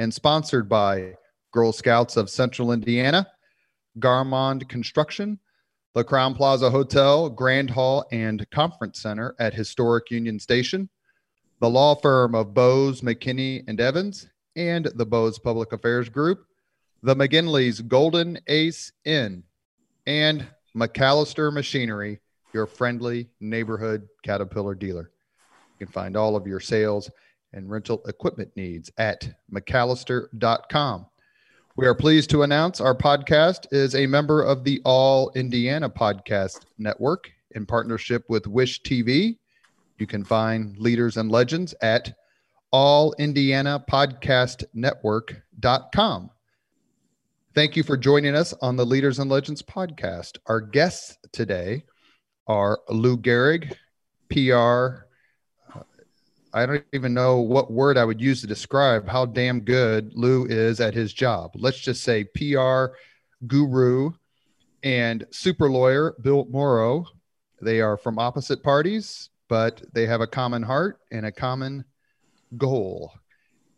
and sponsored by Girl Scouts of Central Indiana, Garmong Construction, the Crowne Plaza Hotel, Grand Hall, and Conference Center at Historic Union Station, the law firm of Bose, McKinney, and Evans, and the Bose Public Affairs Group, the McGinley's Golden Ace Inn, and McAllister Machinery, your friendly neighborhood Caterpillar dealer. You can find all of your sales and rental equipment needs at McAllister.com. We are pleased to announce our podcast is a member of the All Indiana Podcast Network in partnership with Wish TV. You can find Leaders and Legends at allindianapodcastnetwork.com. Thank you for joining us on the Leaders and Legends podcast. Our guests today are Lou Gerig, PR I don't even know what word I would use to describe how damn good Lou is at his job. Let's just say PR guru and super lawyer Bill Moreau. They are from opposite parties, but they have a common heart and a common goal.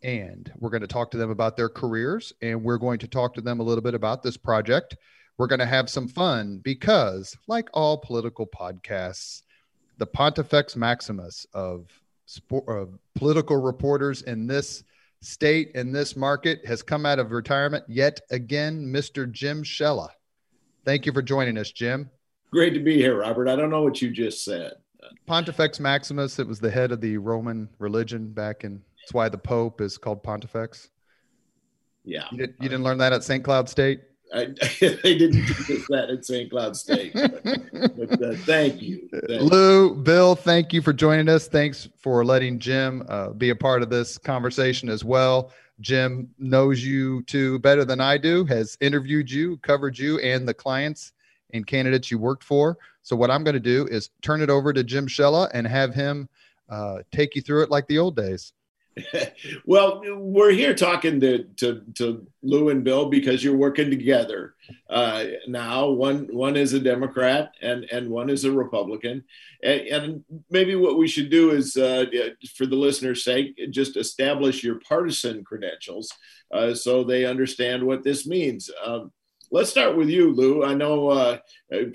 And we're going to talk to them about their careers and we're going to talk to them a little bit about this project. We're going to have some fun because, like all political podcasts, the Pontifex Maximus of sport, uh, political reporters in this state and this market has come out of retirement yet again, Mr. Jim Shella. Thank you for joining us, Jim. Great to be here, Robert. I don't know what you just said. Pontifex Maximus, it was the head of the Roman religion back in, that's why the Pope is called Pontifex. Yeah. You, did, you didn't learn that at St. Cloud State? I, they didn't teach that at St. Cloud State. But, but uh, thank you. Lou, Bill, thank you for joining us. Thanks for letting Jim uh, be a part of this conversation as well. Jim knows you too better than I do, has interviewed you, covered you, and the clients and candidates you worked for. So, what I'm going to do is turn it over to Jim Shella and have him uh, take you through it like the old days. well, we're here talking to, to, to Lou and Bill because you're working together uh, now. One one is a Democrat and and one is a Republican, and, and maybe what we should do is, uh, for the listeners' sake, just establish your partisan credentials uh, so they understand what this means. Um, let's start with you, Lou. I know uh,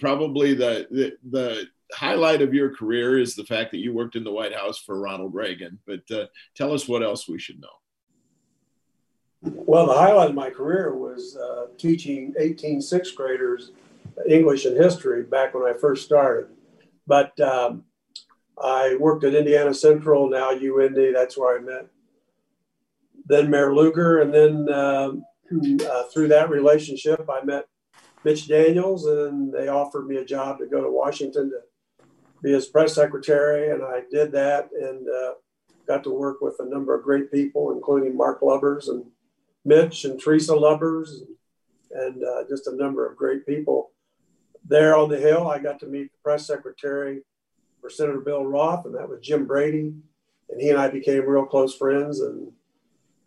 probably the, the the highlight of your career is the fact that you worked in the White House for Ronald Reagan. But uh, tell us what else we should know. Well, the highlight of my career was uh, teaching 18 sixth graders English and history back when I first started. But um, I worked at Indiana Central, now UIndy. That's where I met then Mayor Lugar. And then um, uh, through that relationship, I met Mitch Daniels, and they offered me a job to go to Washington to be his press secretary, and I did that and uh, got to work with a number of great people, including Mark Lubbers and Mitch and Teresa Lubbers, and, and uh, just a number of great people. There on the Hill, I got to meet the press secretary for Senator Bill Roth, and that was Jim Brady, and he and I became real close friends. And,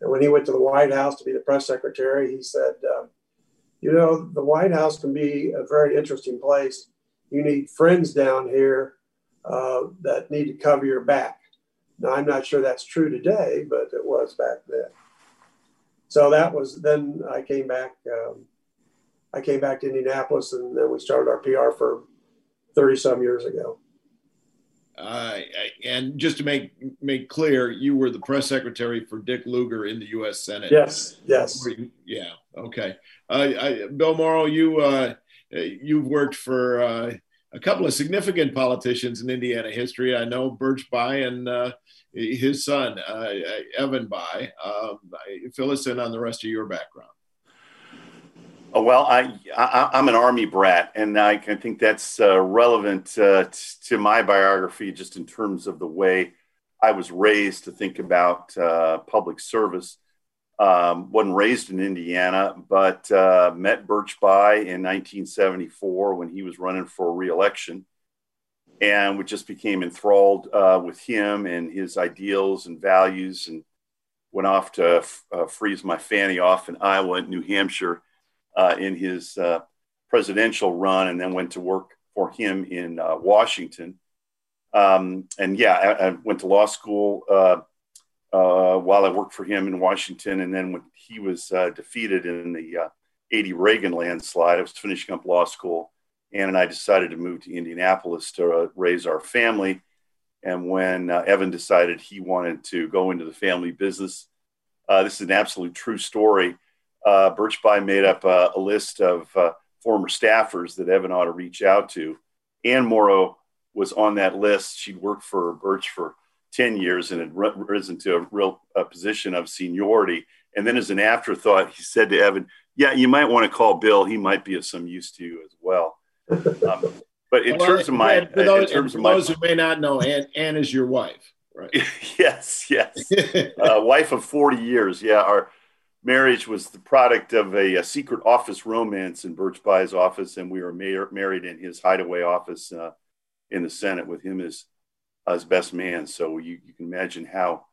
and when he went to the White House to be the press secretary, he said, uh, "You know, the White House can be a very interesting place. You need friends down here." Uh, that need to cover your back. Now, I'm not sure that's true today, but it was back then. So that was then I came back. Um, I came back to Indianapolis, and then we started our PR firm 30 some years ago. Uh, and just to make make clear, you were the press secretary for Dick Lugar in the U.S. Senate. Yes, yes, yeah, okay. Uh, I, Bill Moreau, you uh, you've worked for uh, a couple of significant politicians in Indiana history. I know Birch Bayh and uh, his son, uh, Evan Bayh. Uh, fill us in on the rest of your background. Oh, well, I, I am an army brat, and I think that's uh, relevant uh, to my biography, just in terms of the way I was raised to think about uh, public service. Um, wasn't raised in Indiana, but uh, met Birch Bayh in 1974 when he was running for reelection. And we just became enthralled uh, with him and his ideals and values, and went off to f- uh, freeze my fanny off in Iowa and New Hampshire uh, in his uh, presidential run, and then went to work for him in uh, Washington. Um, and yeah, I, I, went to law school uh, while I worked for him in Washington. And then when he was uh, defeated in the uh, 80 Reagan landslide, I was finishing up law school. Ann and I decided to move to Indianapolis to uh, raise our family. And when uh, Evan decided he wanted to go into the family business, uh, this is an absolute true story. Birch Bayh made up a list of former staffers that Evan ought to reach out to. Ann Moreau was on that list. She'd worked for Birch for 10 years and had risen to a real a position of seniority. And then, as an afterthought, he said to Evan, Yeah, you might want to call Bill. He might be of some use to you as well. Um, but in well, terms of my, for those, in terms of those who may not know, Ann, Ann is your wife, right? yes, yes. uh, wife of 40 years. Yeah. Our marriage was the product of a, a secret office romance in Birch Bayh's office. And we were mar- married in his hideaway office uh, in the Senate with him as as best man. So you, you can imagine how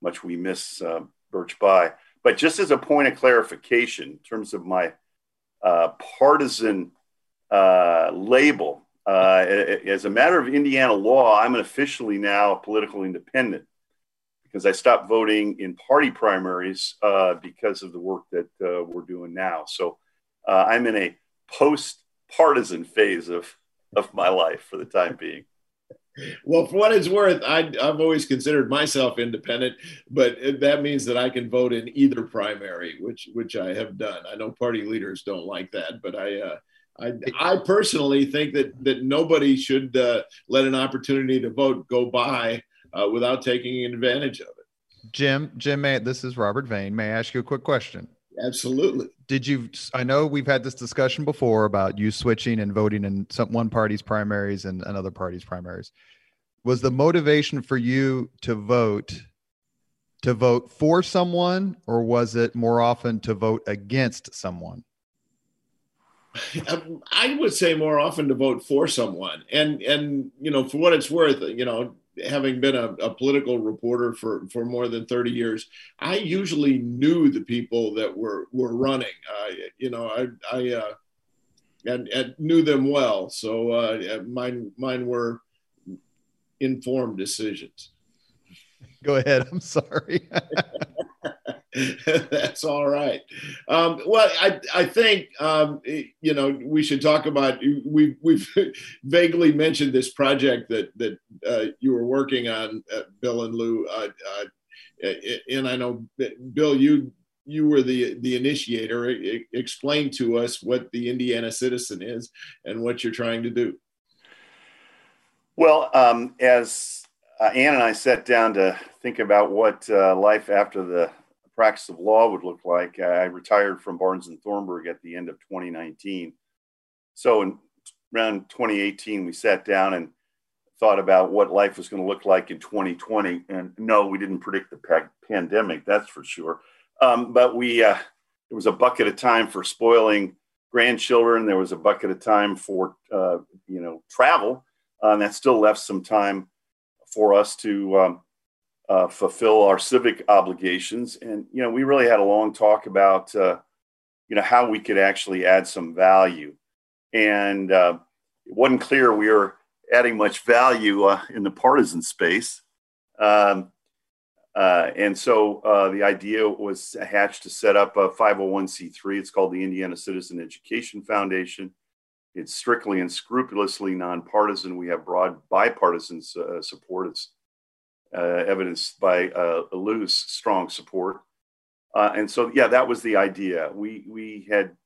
much we miss uh, Birch Bayh. But just as a point of clarification, in terms of my uh, partisan uh, label, uh, as a matter of Indiana law, I'm officially now a political independent because I stopped voting in party primaries uh, because of the work that uh, we're doing now. So I'm in a post partisan phase of, of my life for the time being well, for what it's worth, I, have always considered myself independent, but that means that I can vote in either primary, which which I have done. I know party leaders don't like that, but I uh, I, I personally think that that nobody should uh, let an opportunity to vote go by uh, without taking advantage of it. Jim, Jim, may, this is Robert Vane. May I ask you a quick question? Absolutely. Did you? I know we've had this discussion before about you switching and voting in some one party's primaries and another party's primaries. Was the motivation for you to vote to vote for someone, or was it more often to vote against someone? Um, I would say more often to vote for someone, and and you know, for what it's worth, you know, having been a, a, political reporter for, for more than 30 years, I usually knew the people that were, were running. Uh, you know, I, I uh, and, and, knew them well. So uh, mine, mine were informed decisions. Go ahead. I'm sorry. That's all right. Um, well, I, I think um, you know we should talk about we we've vaguely mentioned this project that that uh, you were working on, uh, Bill and Lou, uh, uh and I know Bill, you you were the the initiator. Explain to us what the Indiana Citizen is and what you're trying to do. Well, um, as uh, Ann and I sat down to think about what uh, life after the practice of law would look like. I retired from Barnes and Thornburg at the end of 2019. So in around 2018, we sat down and thought about what life was going to look like in 2020. And no, we didn't predict the pa- pandemic, that's for sure. Um, but we, uh, there was a bucket of time for spoiling grandchildren. There was a bucket of time for, uh, you know, travel. Uh, and that still left some time for us to um, uh, fulfill our civic obligations. And, you know, we really had a long talk about, uh, you know, how we could actually add some value. And uh, it wasn't clear we were adding much value uh, in the partisan space. Um, uh, and so uh, the idea was hatched to set up a 501c3. It's called the Indiana Citizen Education Foundation. It's strictly and scrupulously nonpartisan. We have broad bipartisan support. It's evidenced by uh, Lou's strong support. Uh, and so, yeah, that was the idea. We, we had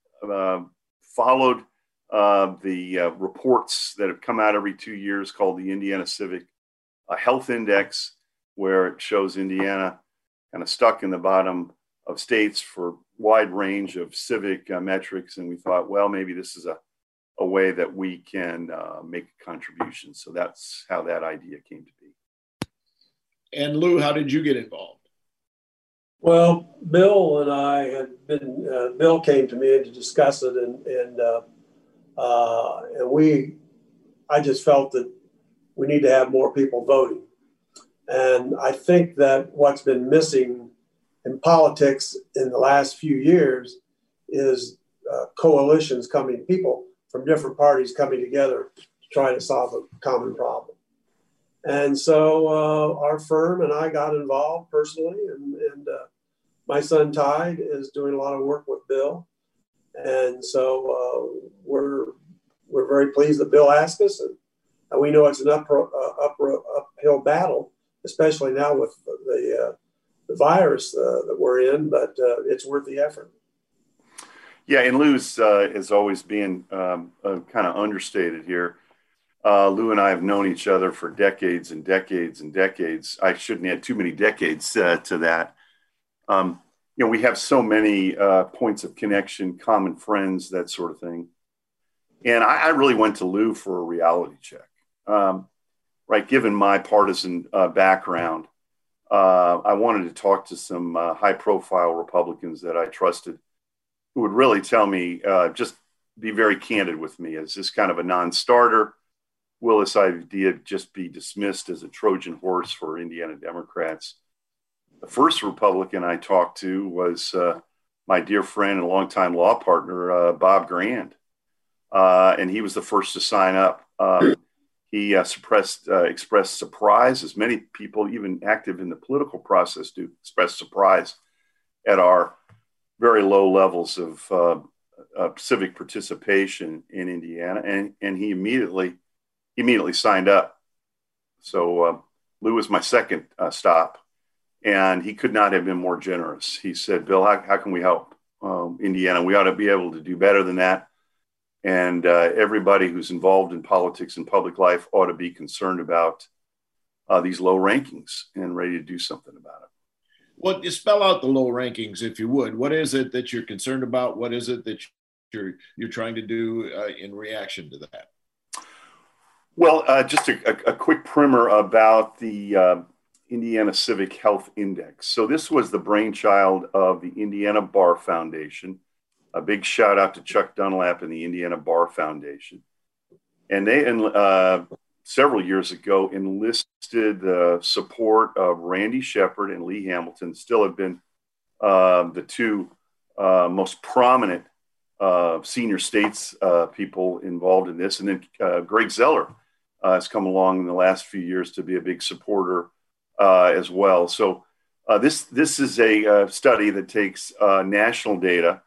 followed the reports that have come out every two years called the Indiana Civic Health Index, where it shows Indiana kind of stuck in the bottom of states for wide range of civic uh, metrics and we thought well maybe this is a, a way that we can uh, make a contribution so that's how that idea came to be and Lou, how did you get involved? Well, Bill and I had been, uh, Bill came to me to discuss it, and, and, uh, uh, and we, I just felt that we need to have more people voting. And I think that what's been missing in politics in the last few years is uh, coalitions coming, people from different parties coming together to try to solve a common problem. And so uh, our firm and I got involved personally, and, and uh, my son Tide is doing a lot of work with Bill, and so uh, we're we're very pleased that Bill asked us, and we know it's an up, uh, up, uphill battle, especially now with the uh, the virus uh, that we're in, but it's worth the effort. Yeah, and Lou's is always being um, kind of understated here. Uh, Lou and I have known each other for decades and decades and decades. I shouldn't add too many decades uh, to that. Um, you know, we have so many uh, points of connection, common friends, that sort of thing. And I, I really went to Lou for a reality check. Um, right, given my partisan uh, background, I wanted to talk to some high profile Republicans that I trusted who would really tell me, uh, just be very candid with me. Is this kind of a non-starter? Will this idea just be dismissed as a Trojan horse for Indiana Democrats? The first Republican I talked to was uh, my dear friend and longtime law partner, uh, Bob Grand. Uh, and he was the first to sign up. Um, he uh, suppressed, uh, expressed surprise, as many people, even active in the political process, do express surprise at our very low levels of uh, civic participation in Indiana, and and he immediately immediately signed up. So uh, Lou was my second uh, stop, and he could not have been more generous. He said, "Bill, how, how can we help um, Indiana? We ought to be able to do better than that." And uh, everybody who's involved in politics and public life ought to be concerned about uh, these low rankings and ready to do something about it. Well, you spell out the low rankings if you would. What is it that you're concerned about? What is it that you're you're trying to do uh, in reaction to that? Well, uh, just a, a, quick primer about the uh, Indiana Civic Health Index. So this was the brainchild of the Indiana Bar Foundation. A big shout out to Chuck Dunlap and the Indiana Bar Foundation. And they uh, several years ago enlisted the support of Randy Shepard and Lee Hamilton, still have been uh, the two uh, most prominent uh, senior states uh, people involved in this. And then Greg Zoeller uh, has come along in the last few years to be a big supporter uh, as well. So uh, this, this is a uh, study that takes national data.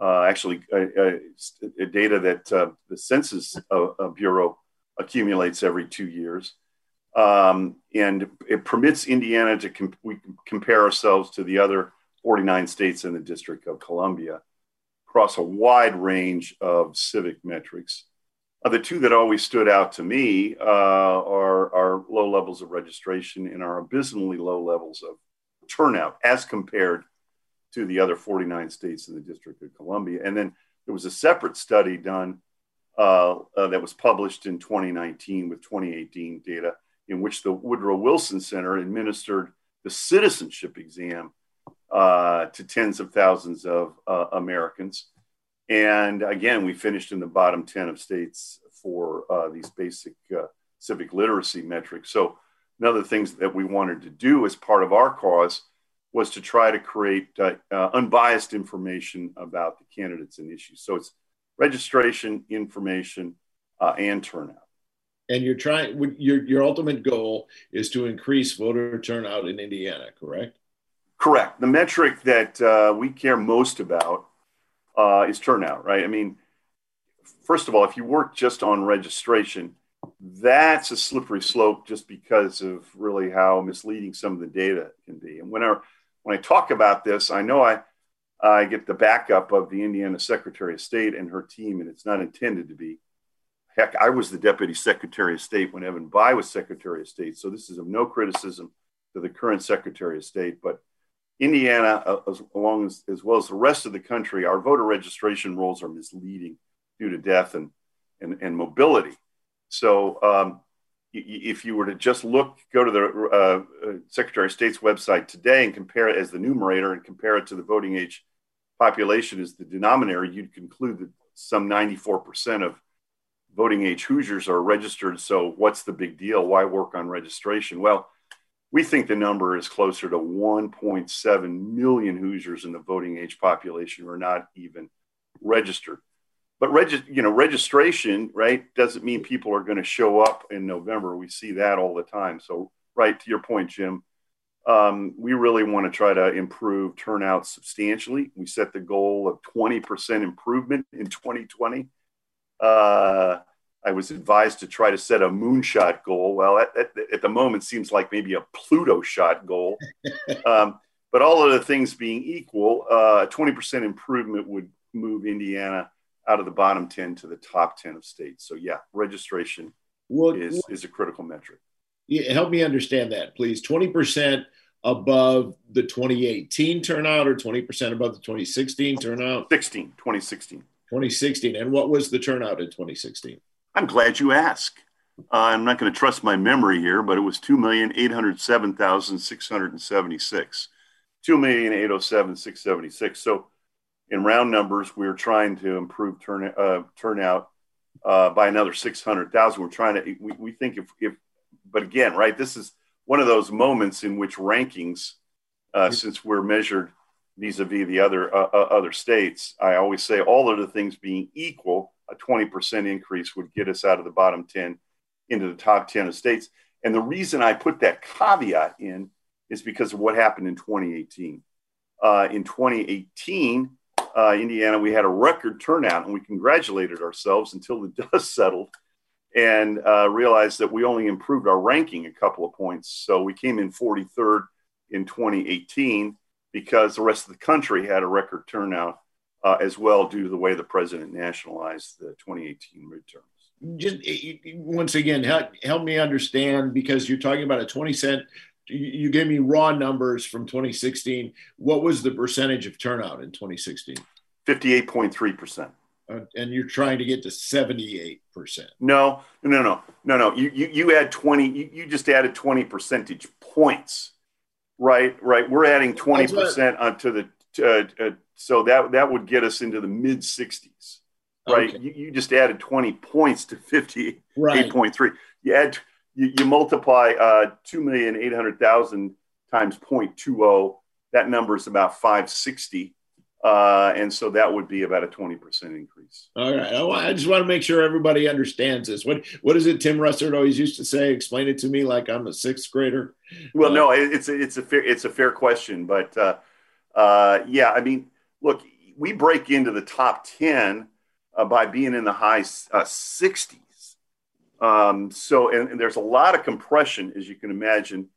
actually, data that the Census Bureau accumulates every two years. Um, and it permits Indiana to com- we compare ourselves to the other 49 states in the District of Columbia across a wide range of civic metrics. Uh, the two that always stood out to me uh, are our low levels of registration and our abysmally low levels of turnout as compared to the other 49 states in the District of Columbia. And then there was a separate study done uh, uh, that was published in 2019 with 2018 data, in which the Woodrow Wilson Center administered the citizenship exam uh, to tens of thousands of uh, Americans. And again, we finished in the bottom 10 of states for uh, these basic uh, civic literacy metrics. So, one of the things that we wanted to do as part of our cause was to try to create unbiased information about the candidates and issues. So, it's registration information uh, and turnout. And you're trying your your ultimate goal is to increase voter turnout in Indiana, correct? Correct. The metric that uh, we care most about uh, is turnout, right? I mean, first of all, if you work just on registration, that's a slippery slope just because of really how misleading some of the data can be. And when I when I talk about this, I know I I get the backup of the Indiana Secretary of State and her team, and it's not intended to be. Heck, I was the Deputy Secretary of State when Evan Bayh was Secretary of State, so this is of no criticism to the current Secretary of State. But Indiana, uh, as, along as, as well as the rest of the country, our voter registration rolls are misleading due to death and, and, and mobility. So, um, if you were to just look, go to the uh, uh, Secretary of State's website today and compare it as the numerator and compare it to the voting age population as the denominator, you'd conclude that some 94% of voting age Hoosiers are registered. So, what's the big deal? Why work on registration? Well, we think the number is closer to 1.7 million Hoosiers in the voting age population who are not even registered. But regi- you know, registration, right, doesn't mean people are going to show up in November. We see that all the time. So, right to your point, Jim, um, we really want to try to improve turnout substantially. We set the goal of 20% improvement in 2020. Uh, I was advised to try to set a moonshot goal. Well, at, at, at the moment, seems like maybe a Pluto shot goal. um, but all of the things being equal, uh, a 20% improvement would move Indiana out of the bottom 10 to the top 10 of states. So yeah, registration well, is, is a critical metric. Yeah, help me understand that, please. 20% above the 2018 turnout or 20% above the 2016 turnout? 16, 2016. 2016. And what was the turnout in 2016? I'm glad you asked. Uh, I'm not going to trust my memory here, but it was 2,807,676. 2,807,676. So in round numbers, we're trying to improve turn, uh, turnout uh, by another 600,000. We're trying to, we, we think if, if, but again, right, this is one of those moments in which rankings, uh, since we're measured vis-a-vis the other uh, uh, other states, I always say all of the things being equal, a 20% increase would get us out of the bottom 10 into the top 10 of states. And the reason I put that caveat in is because of what happened in 2018. Uh, in 2018, uh, Indiana, we had a record turnout and we congratulated ourselves until the dust settled and uh, realized that we only improved our ranking a couple of points. So we came in 43rd in 2018 because the rest of the country had a record turnout uh, as well due to the way the president nationalized the 2018 midterms. Just once again, help, help me understand because you're talking about a 20 cent you gave me raw numbers from 2016. What was the percentage of turnout in 2016? 58.3%. Uh, and you're trying to get to 78%. No, no, no, no, no. You, you, you add 20, you, you just added 20 percentage points, right? Right. We're adding 20% onto the, uh, uh, so that, that would get us into the mid 60s, right? Okay. You, you just added 20 points to 58.3. Right. You add, you, you multiply uh, 2,800,000 times 0.20, that number is about 560. Uh, and so that would be about a 20% increase. All right. I, just want to make sure everybody understands this. What, what is it Tim Russert always used to say? Explain it to me like I'm a sixth grader. Well, uh, no, it's a, it's a fair, it's a fair question, but uh, uh, yeah, I mean, look, we break into the top 10 uh, by being in the high 60s uh, um, so, and, and, there's a lot of compression, as you can imagine,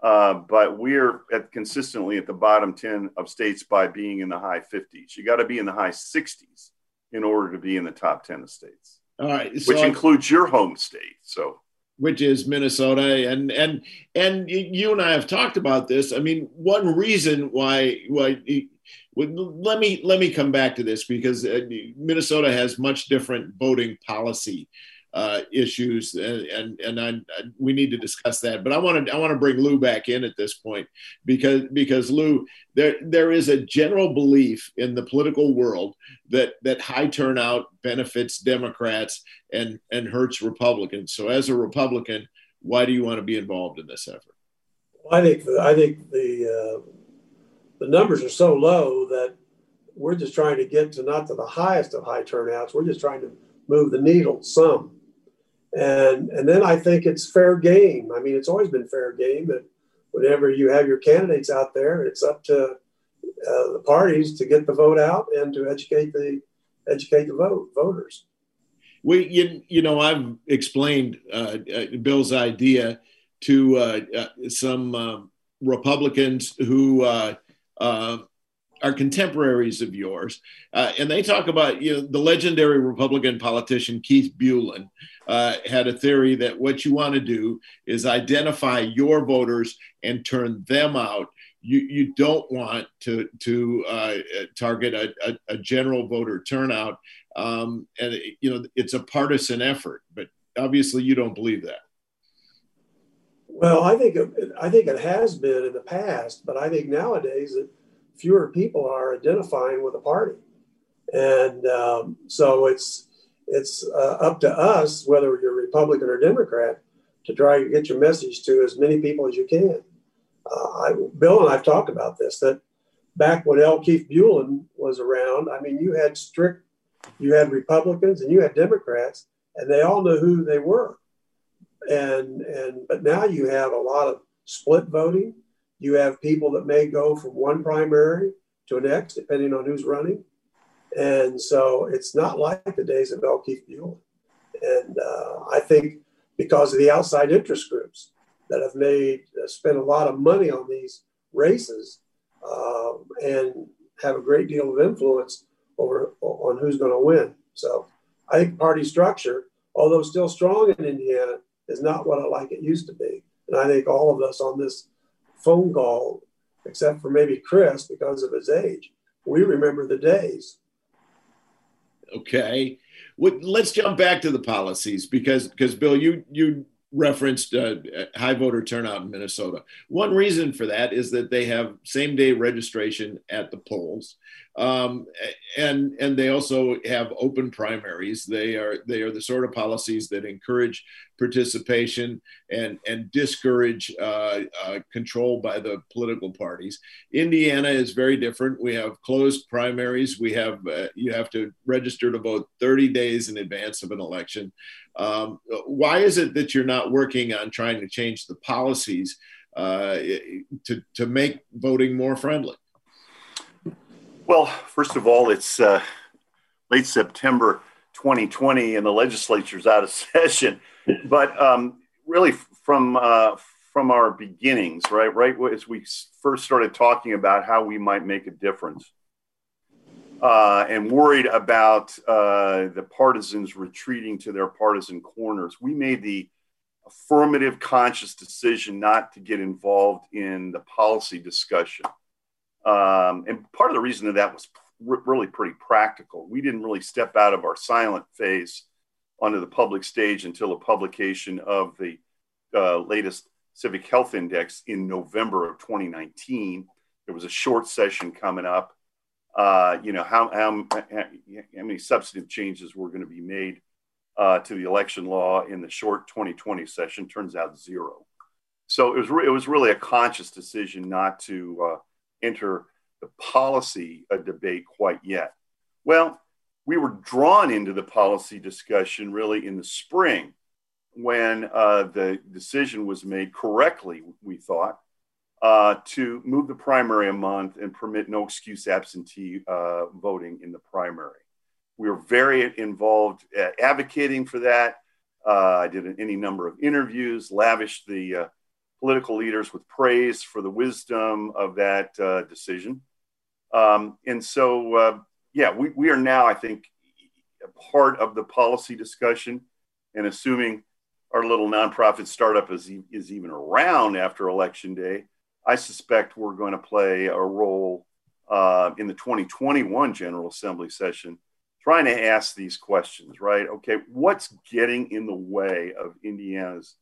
uh, but we're at consistently at the bottom 10 of states by being in the high 50s. You got to be in the high 60s in order to be in the top 10 of states. All right. So which includes your home state. So, which is Minnesota. And, and, and you and I have talked about this. I mean, one reason why, why, let me let me come back to this because uh, Minnesota has much different voting policy uh, issues, and and, and I, I, we need to discuss that. But I want to I want to bring Lou back in at this point because because Lou, there there is a general belief in the political world that that high turnout benefits Democrats and and hurts Republicans. So as a Republican, why do you want to be involved in this effort? I think I think the uh, the numbers are so low that we're just trying to get to not to the highest of high turnouts. We're just trying to move the needle some. And, and then I think it's fair game. I mean, it's always been fair game that whenever you have your candidates out there, it's up to uh, the parties to get the vote out and to educate the educate the vote voters. We, you, you know, I've explained uh, uh, Bill's idea to uh, uh, some um, Republicans who uh, are contemporaries of yours, uh, and they talk about you know the legendary Republican politician Keith Bulen uh, had a theory that what you want to do is identify your voters and turn them out. You, you don't want to to uh, target a, a, a, general voter turnout, um, and you know it's a partisan effort. But obviously, you don't believe that. Well, I think it, I think it has been in the past, but I think nowadays that fewer people are identifying with a party, and um, so it's it's uh, up to us whether you're Republican or Democrat to try to get your message to as many people as you can. Uh, I, Bill and I've talked about this that back when L. Keith Bulen was around, I mean, you had strict, you had Republicans and you had Democrats, and they all knew who they were. And and but now you have a lot of split voting. You have people that may go from one primary to the next, depending on who's running. And so it's not like the days of L. Keith Bulen. And uh, I think because of the outside interest groups that have made uh, spent a lot of money on these races uh, and have a great deal of influence over on who's going to win. So I think party structure, although still strong in Indiana, is not what I like it used to be. And I think all of us on this phone call, except for maybe Chris because of his age, we remember the days. Okay. Well, let's jump back to the policies because because Bill, you you referenced uh, high voter turnout in Minnesota. One reason for that is that they have same day registration at the polls, um, and and they also have open primaries. They are they are the sort of policies that encourage participation and and discourage uh, uh, control by the political parties. Indiana is very different. We have closed primaries. We have uh, you have to register to vote 30 days in advance of an election. Um, why is it that you're not working on trying to change the policies uh, to, to make voting more friendly? Well, first of all, it's uh, late September 2020 and the legislature's out of session. But um, really, from uh, from our beginnings, right, right as we first started talking about how we might make a difference, uh, and worried about uh, the partisans retreating to their partisan corners, we made the affirmative, conscious decision not to get involved in the policy discussion. Um, and part of the reason of that was really pretty practical. We didn't really step out of our silent phase onto the public stage until the publication of the uh, latest Civic Health Index in November of 2019. There was a short session coming up uh, you know, how, how, how many substantive changes were going to be made uh, to the election law in the short 2020 session. Turns out zero. So it was, re- it was really a conscious decision not to uh, enter the policy debate quite yet. Well, we were drawn into the policy discussion really in the spring when uh, the decision was made correctly, we thought, uh, to move the primary a month and permit no excuse absentee uh, voting in the primary. We were very involved uh, advocating for that. Uh, I did any number of interviews, lavished the uh, political leaders with praise for the wisdom of that decision. Um, and so, yeah, we, we are now, I think, a part of the policy discussion. And assuming our little nonprofit startup is, is even around after election day, I suspect we're going to play a role uh, in the 2021 General Assembly session, trying to ask these questions, right? Okay, what's getting in the way of Indiana's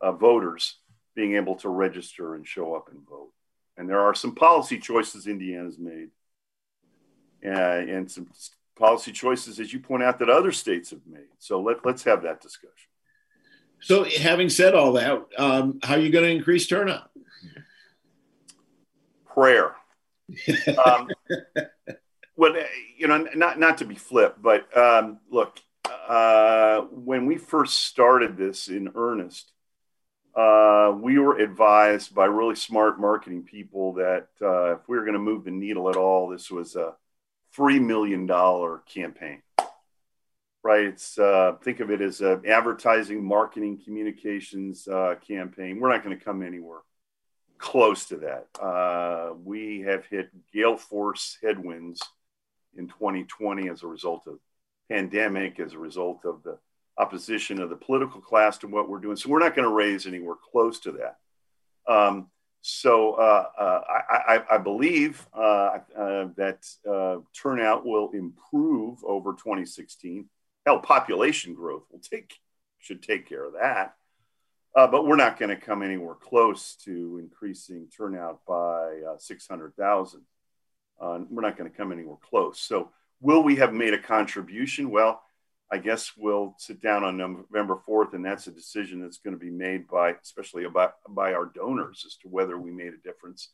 uh, voters being able to register and show up and vote? And there are some policy choices Indiana's made, uh, and some policy choices, as you point out, that other states have made. So let, let's have that discussion. So, having said all that, um, how are you going to increase turnout? prayer. um, well, you know, not not to be flip, but um, look, uh, when we first started this in earnest, uh, we were advised by really smart marketing people that uh, if we were going to move the needle at all, this was a three million dollar campaign. Right? It's uh, think of it as an advertising, marketing, communications uh, campaign. We're not going to come anywhere close to that. Uh, we have hit gale force headwinds in 2020 as a result of pandemic, as a result of the opposition of the political class to what we're doing. So we're not going to raise anywhere close to that. Um, so uh, uh, I, I, I, believe uh, uh, that uh, turnout will improve over 2016. Hell, population growth will take should take care of that. Uh, but we're not going to come anywhere close to increasing turnout by uh, 600,000. Uh, we're not going to come anywhere close. So, will we have made a contribution? Well, I guess we'll sit down on November 4th, and that's a decision that's going to be made by, especially about, by our donors as to whether we made a difference.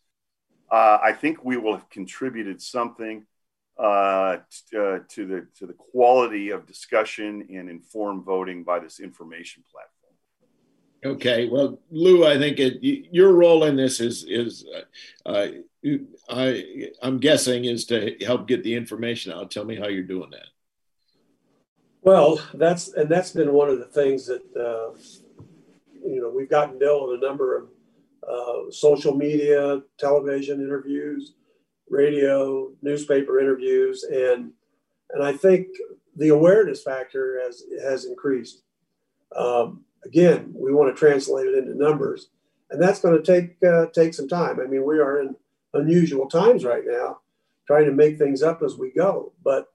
Uh, I think we will have contributed something uh, t- uh, to the to the quality of discussion and informed voting by this information platform. Okay, well, Lou, I think it, your role in this is is uh, uh, I I'm guessing is to help get the information out. Tell me how you're doing that. Well, that's and that's been one of the things that uh, you know we've gotten Bill in a number of uh, social media, television interviews, radio, newspaper interviews, and and I think the awareness factor has has increased. Um, again, we want to translate it into numbers, and that's going to take uh, take some time. I mean, we are in unusual times right now, trying to make things up as we go. But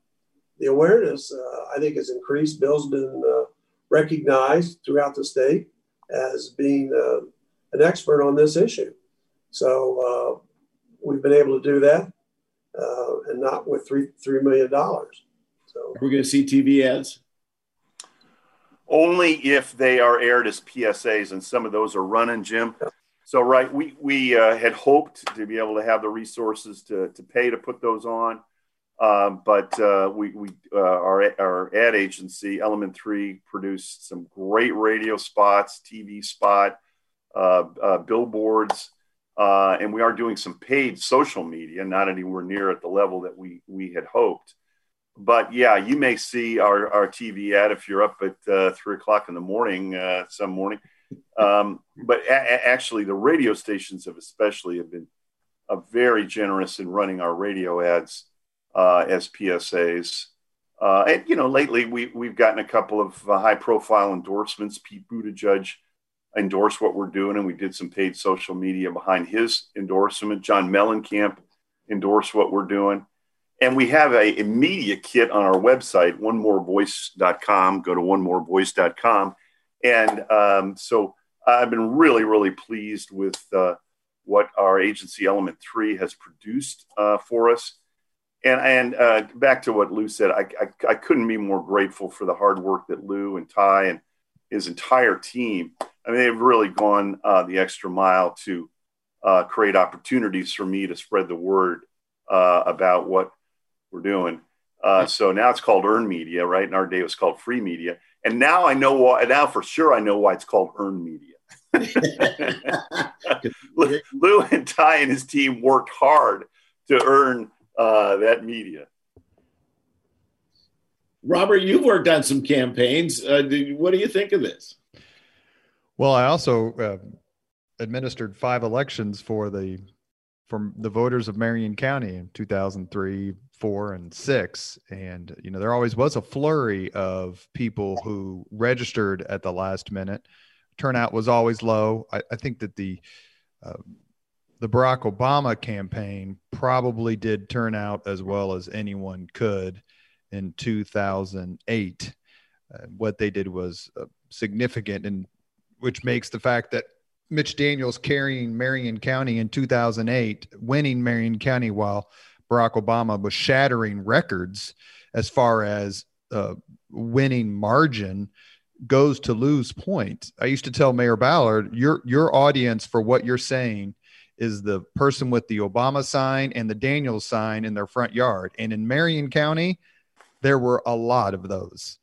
the awareness, uh, I think, has increased. Bill's been uh, recognized throughout the state as being uh, an expert on this issue. So uh, we've been able to do that, uh, and not with three three million dollars. So we're going to see TV ads. Only if they are aired as PSAs, and some of those are running, Jim. Yeah. So, right, we we uh, had hoped to be able to have the resources to to pay to put those on, um, but uh, we we uh, our our ad agency Element Three produced some great radio spots, TV spot, uh, uh, billboards, uh, and we are doing some paid social media, not anywhere near at the level that we we had hoped. But yeah, you may see our, our TV ad if you're up at three o'clock in the morning some morning. Um, but a- actually, the radio stations have especially have been very generous in running our radio ads as PSAs. and you know, lately we we've gotten a couple of high profile endorsements. Pete Buttigieg endorsed what we're doing, and we did some paid social media behind his endorsement. John Mellencamp endorsed what we're doing. And we have a, a media kit on our website, onemorevoice.com. Go to onemorevoice.com. And um, so I've been really, really pleased with uh, what our agency Element 3 has produced uh, for us. And, and uh, back to what Lou said, I, I, I, couldn't be more grateful for the hard work that Lou and Ty and his entire team I mean, they've really gone uh, the extra mile to uh, create opportunities for me to spread the word uh, about what we're doing. Uh, so now it's called Earn media, right? In our day, it was called free media, and now I know why. Now for sure, I know why it's called Earn media. Lou and Ty and his team worked hard to earn uh, that media. Robert, you've worked on some campaigns. Uh, what do you think of this? Well, I also uh, administered five elections for the from the voters of Marion County in 2003, four, and six. And you know, there always was a flurry of people who registered at the last minute. Turnout was always low. I, I think that the uh, the Barack Obama campaign probably did turn out as well as anyone could in 2008. Uh, what they did was uh, significant and which makes the fact that Mitch Daniels carrying Marion County in 2008, winning Marion County while Barack Obama was shattering records as far as uh, winning margin goes to Lou's point. I used to tell Mayor Ballard, your your audience for what you're saying is the person with the Obama sign and the Daniels sign in their front yard. And in Marion County, there were a lot of those.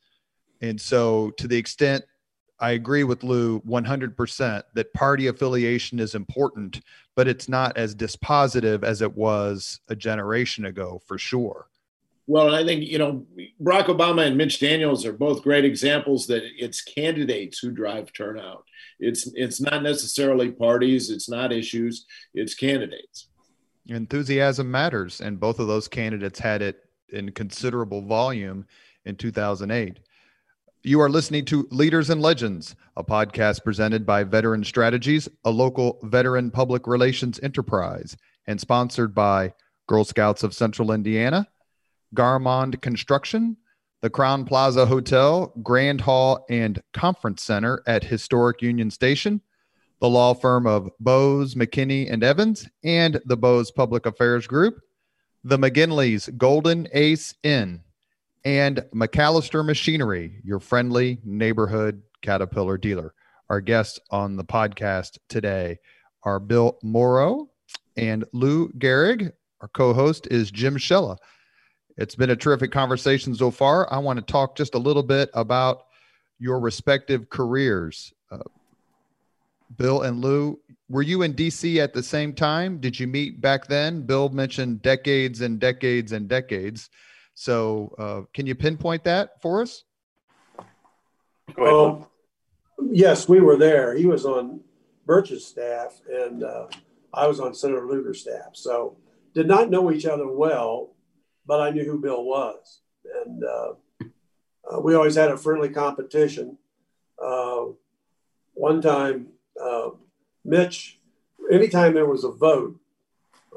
And so to the extent I agree with Lou 100% that party affiliation is important, but it's not as dispositive as it was a generation ago, for sure. Well, I think, you know, Barack Obama and Mitch Daniels are both great examples that it's candidates who drive turnout. It's it's not necessarily parties, it's not issues, it's candidates. Enthusiasm matters, and both of those candidates had it in considerable volume in 2008. You are listening to Leaders and Legends, a podcast presented by Veteran Strategies, a local veteran public relations enterprise, and sponsored by Girl Scouts of Central Indiana, Garmong Construction, the Crowne Plaza Hotel, Grand Hall, and Conference Center at historic Union Station, the law firm of Bose, McKinney, and Evans, and the Bose Public Affairs Group, the McGinley's Golden Ace Inn, and McAllister Machinery, your friendly neighborhood Caterpillar dealer. Our guests on the podcast today are Bill Moreau and Lou Gerig. Our co host is Jim Shella. It's been a terrific conversation so far. I want to talk just a little bit about your respective careers. Uh, Bill and Lou, were you in DC at the same time? Did you meet back then? Bill mentioned decades and decades and decades. So, uh, can you pinpoint that for us? Oh, yes, we were there. He was on Birch's staff, and uh, I was on Senator Lugar's staff. So, did not know each other well, but I knew who Bill was. And uh, uh, we always had a friendly competition. Uh, one time, uh, Mitch, anytime there was a vote,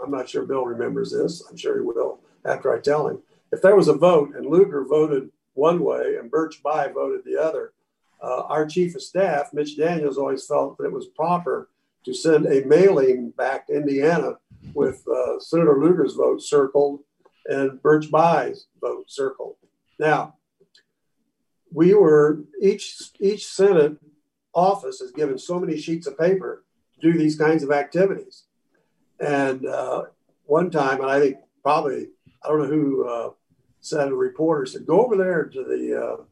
I'm not sure Bill remembers this, I'm sure he will after I tell him. If there was a vote and Lugar voted one way and Birch Bayh voted the other, uh, our chief of staff, Mitch Daniels, always felt that it was proper to send a mailing back to Indiana with uh, Senator Lugar's vote circled and Birch Bayh's vote circled. Now, we were each each Senate office is given so many sheets of paper to do these kinds of activities. And uh, one time, and I think probably I don't know who uh, said a reporter said go over there to the uh,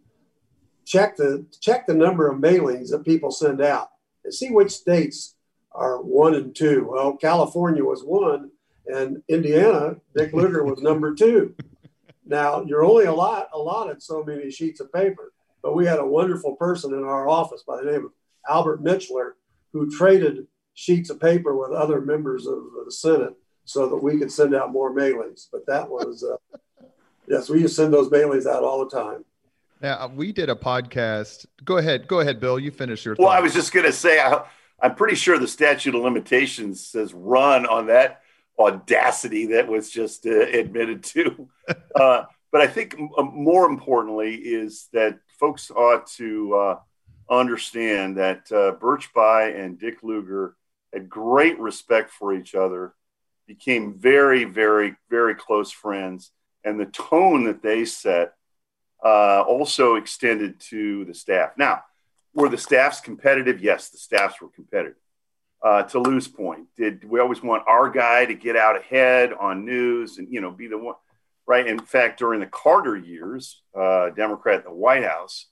check the check the number of mailings that people send out and see which states are one and two. Well, California was one, and Indiana, Dick Lugar was number two. Now you're only a lot allotted so many sheets of paper, but we had a wonderful person in our office by the name of Albert Mitchler who traded sheets of paper with other members of the Senate so that we could send out more mailings. But that was, uh, yes, we used to send those mailings out all the time. Now uh, we did a podcast. Go ahead, go ahead, Bill. You finish your. Well, I was just going to say, I, I'm pretty sure the statute of limitations says run on that audacity that was just uh, admitted to. Uh, but I think m- more importantly is that folks ought to uh, understand that uh, Birch Bayh and Dick Lugar had great respect for each other, became very, very, very close friends, and the tone that they set uh, also extended to the staff. Now, were the staffs competitive? Yes, the staffs were competitive uh, to lose point, did we always want our guy to get out ahead on news and you know be the one, right? In fact, during the Carter years, uh, Democrat in the White House,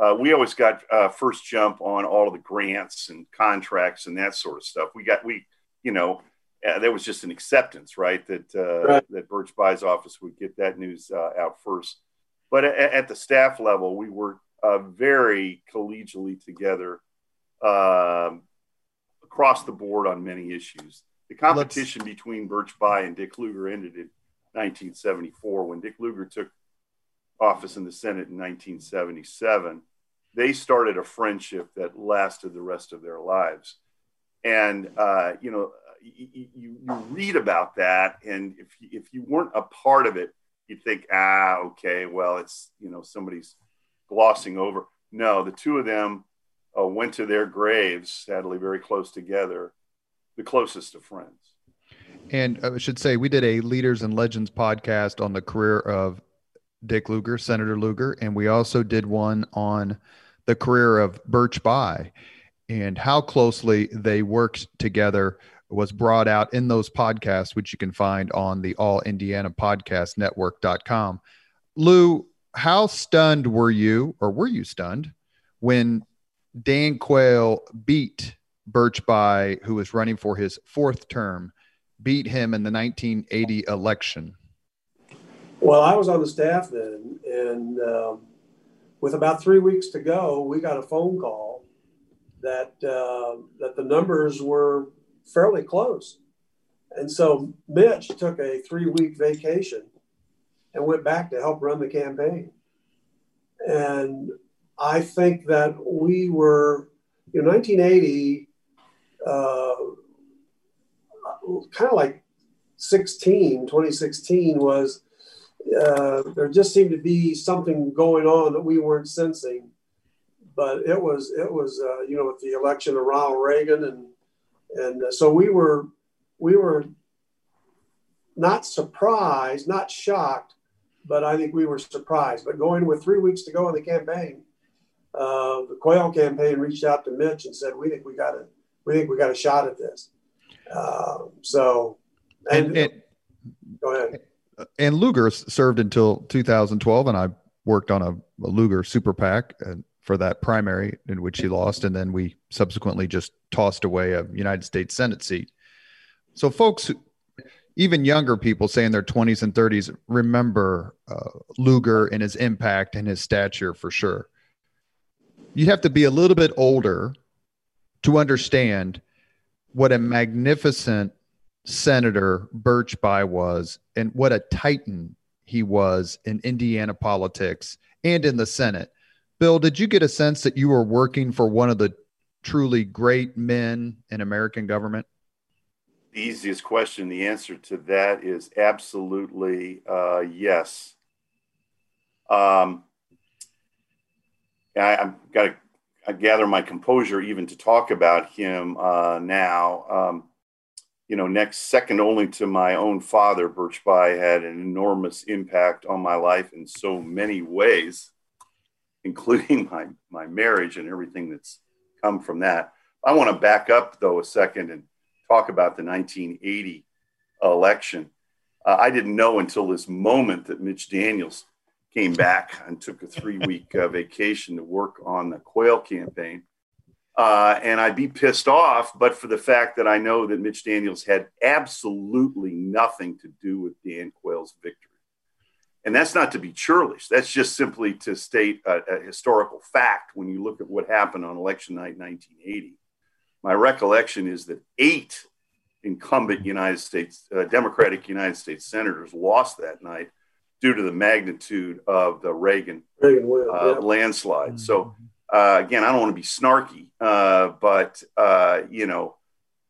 uh, we always got uh, first jump on all of the grants and contracts and that sort of stuff. We got we, you know, uh, there was just an acceptance, right? That uh, right. that Birch Bayh's office would get that news out first. But at, at, the staff level, we were very collegially together. Um, across the board on many issues. The competition Let's... between Birch Bayh and Dick Lugar ended in 1974 when Dick Lugar took office in the Senate in 1977. They started a friendship that lasted the rest of their lives. And, uh, you know, you, you, you, read about that, and if, if you weren't a part of it, you'd think, ah, okay, well, it's, you know, somebody's glossing over. No, the two of them uh, went to their graves, sadly, very close together, the closest of friends. And I should say, we did a Leaders and Legends podcast on the career of Dick Lugar, Senator Lugar, and we also did one on the career of Birch Bayh and how closely they worked together was brought out in those podcasts, which you can find on the All Indiana Podcast Network.com. Lou, how stunned were you, or were you stunned, when Dan Quayle beat Birch Bayh, who was running for his fourth term, beat him in the 1980 election? Well, I was on the staff then, and um, with about three weeks to go, we got a phone call that uh, that the numbers were fairly close, and so Mitch took a three week vacation and went back to help run the campaign. And I think that we were in 1980, uh, kind of like 16, 2016 was uh, there just seemed to be something going on that we weren't sensing. But it was it was uh, you know with the election of Ronald Reagan and and uh, so we were we were not surprised, not shocked, but I think we were surprised. But going with three weeks to go in the campaign, uh, the Quayle campaign reached out to Mitch and said, "We think we got a we think we got a shot at this." Uh, so, and, and, and go ahead and Lugar served until 2012, and I worked on a, a Lugar super PAC for that primary in which he lost, and then we subsequently just tossed away a United States Senate seat. So, folks, even younger people, say in their 20s and 30s, remember uh, Lugar and his impact and his stature for sure. You have to be a little bit older to understand what a magnificent Senator Birch Birchby was and what a titan he was in Indiana politics and in the Senate. Bill, did you get a sense that you were working for one of the truly great men in American government? The easiest question, the answer to that is absolutely uh, yes. Um, I, have got to gather my composure even to talk about him uh, now. Um, you know, next second only to my own father, Birch Bayh had an enormous impact on my life in so many ways, including my my marriage and everything that's come from that. I want to back up though a second and talk about the 1980 election. Uh, I didn't know until this moment that Mitch Daniels came back and took a three week uh, vacation to work on the Quayle campaign. Uh, and I'd be pissed off, but for the fact that I know that Mitch Daniels had absolutely nothing to do with Dan Quayle's victory. And that's not to be churlish. That's just simply to state a, a historical fact when you look at what happened on election night 1980. My recollection is that eight incumbent United States, uh, Democratic United States senators lost that night due to the magnitude of the Reagan, Reagan uh, yeah. landslide. Mm-hmm. So uh, again, I don't want to be snarky, uh, but uh, you know,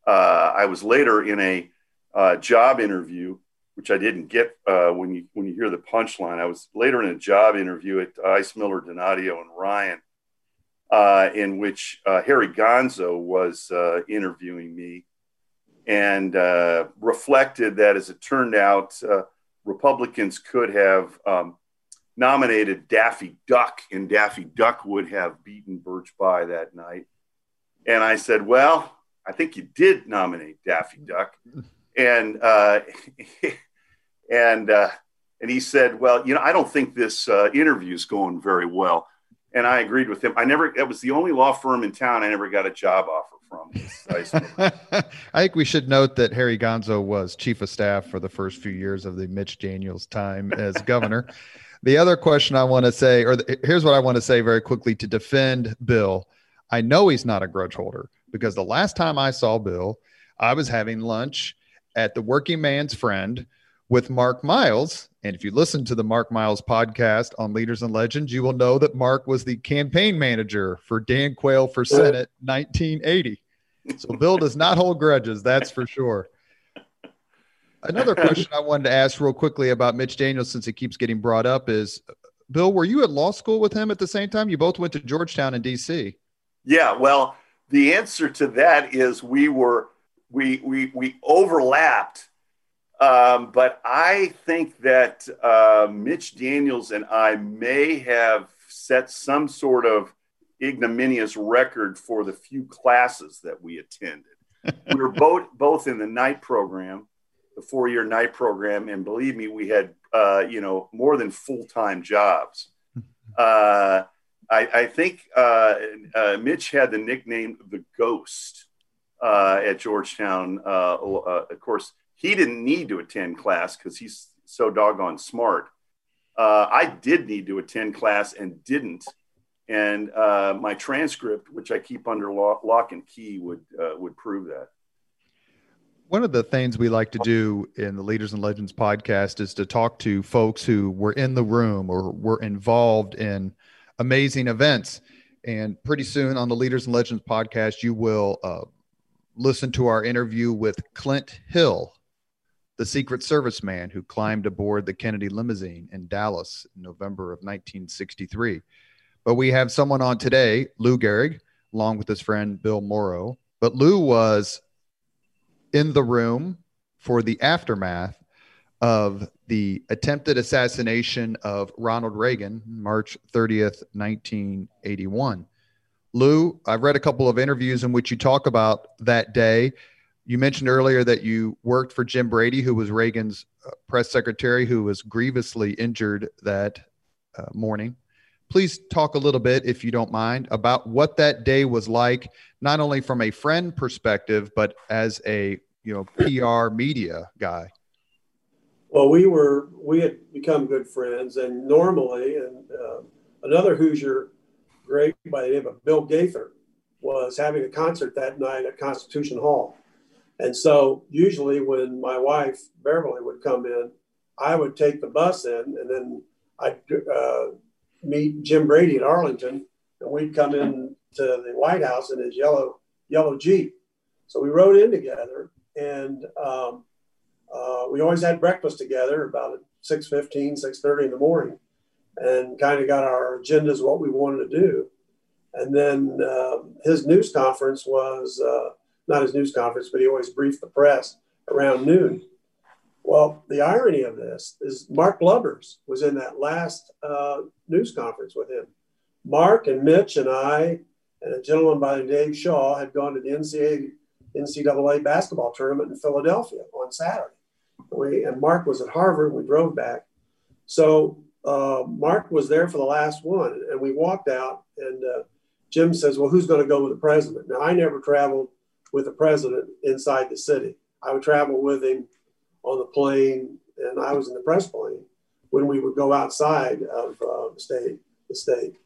uh, I was later in a uh, job interview, which I didn't get uh, when you when you hear the punchline. I was later in a job interview at Ice Miller, Donadio, and Ryan, in which Harry Gonso was interviewing me, and reflected that, as it turned out, Republicans could have. Um, nominated Daffy Duck, and Daffy Duck would have beaten Birch Bayh that night. And I said, Well, I think you did nominate Daffy Duck. And, uh, and, uh, and he said, Well, you know, I don't think this uh, interview is going very well. And I agreed with him. I never, it was the only law firm in town I never got a job offer from. I think we should note that Harry Gonso was chief of staff for the first few years of the Mitch Daniels time as governor. The other question I want to say, or the, here's what I want to say very quickly to defend Bill. I know he's not a grudge holder because the last time I saw Bill, I was having lunch at the Working Man's Friend with Mark Miles. And if you listen to the Mark Miles podcast on Leaders and Legends, you will know that Mark was the campaign manager for Dan Quayle for Senate 1980. So Bill does not hold grudges, that's for sure. Another question I wanted to ask real quickly about Mitch Daniels, since it keeps getting brought up, is Bill, were you at law school with him at the same time? You both went to Georgetown in D.C. Yeah, well, the answer to that is we were we we we overlapped, um, but I think that uh, Mitch Daniels and I may have set some sort of ignominious record for the few classes that we attended. we were both both in the night program the four year night program. And believe me, we had, uh, you know, more than full time jobs. Uh, I, I, think uh, uh, Mitch had the nickname the Ghost uh, at Georgetown. Uh, of course, he didn't need to attend class because he's so doggone smart. Uh, I did need to attend class and didn't. And uh, my transcript, which I keep under lock, lock and key, would uh, would prove that one of the things we like to do in the Leaders and Legends podcast is to talk to folks who were in the room or were involved in amazing events. And pretty soon on the Leaders and Legends podcast, you will uh, listen to our interview with Clint Hill, the Secret Service man who climbed aboard the Kennedy limousine in Dallas in November of 1963. But we have someone on today, Lou Gerig, along with his friend Bill Moreau. But Lou was in the room for the aftermath of the attempted assassination of Ronald Reagan, March 30th, 1981. Lou, I've read a couple of interviews in which you talk about that day. You mentioned earlier that you worked for Jim Brady, who was Reagan's uh, press secretary, who was grievously injured that uh, morning. Please talk a little bit, if you don't mind, about what that day was like, not only from a friend perspective, but as a you know PR media guy. Well, we were we had become good friends, and normally, and uh, another Hoosier great by the name of Bill Gaither was having a concert that night at Constitution Hall. And so usually when my wife Beverly would come in, I would take the bus in and then I'd uh, meet Jim Brady at Arlington and we'd come in to the White House in his yellow, yellow Jeep. So we rode in together and um, uh, we always had breakfast together about 6.15, 6.30 in the morning and kind of got our agendas, what we wanted to do. And then uh, his news conference was uh, not his news conference, but he always briefed the press around noon. Well, the irony of this is Mark Lubbers was in that last uh, news conference with him. Mark and Mitch and I and a gentleman by the name Dave Shaw had gone to the NCAA, NCAA basketball tournament in Philadelphia on Saturday. We, and Mark was at Harvard. We drove back. So uh, Mark was there for the last one, and we walked out. And uh, Jim says, "Well, who's going to go with the president?" Now, I never traveled with the president inside the city. I would travel with him on the plane, and I was in the press plane when we would go outside of uh, the state, the state,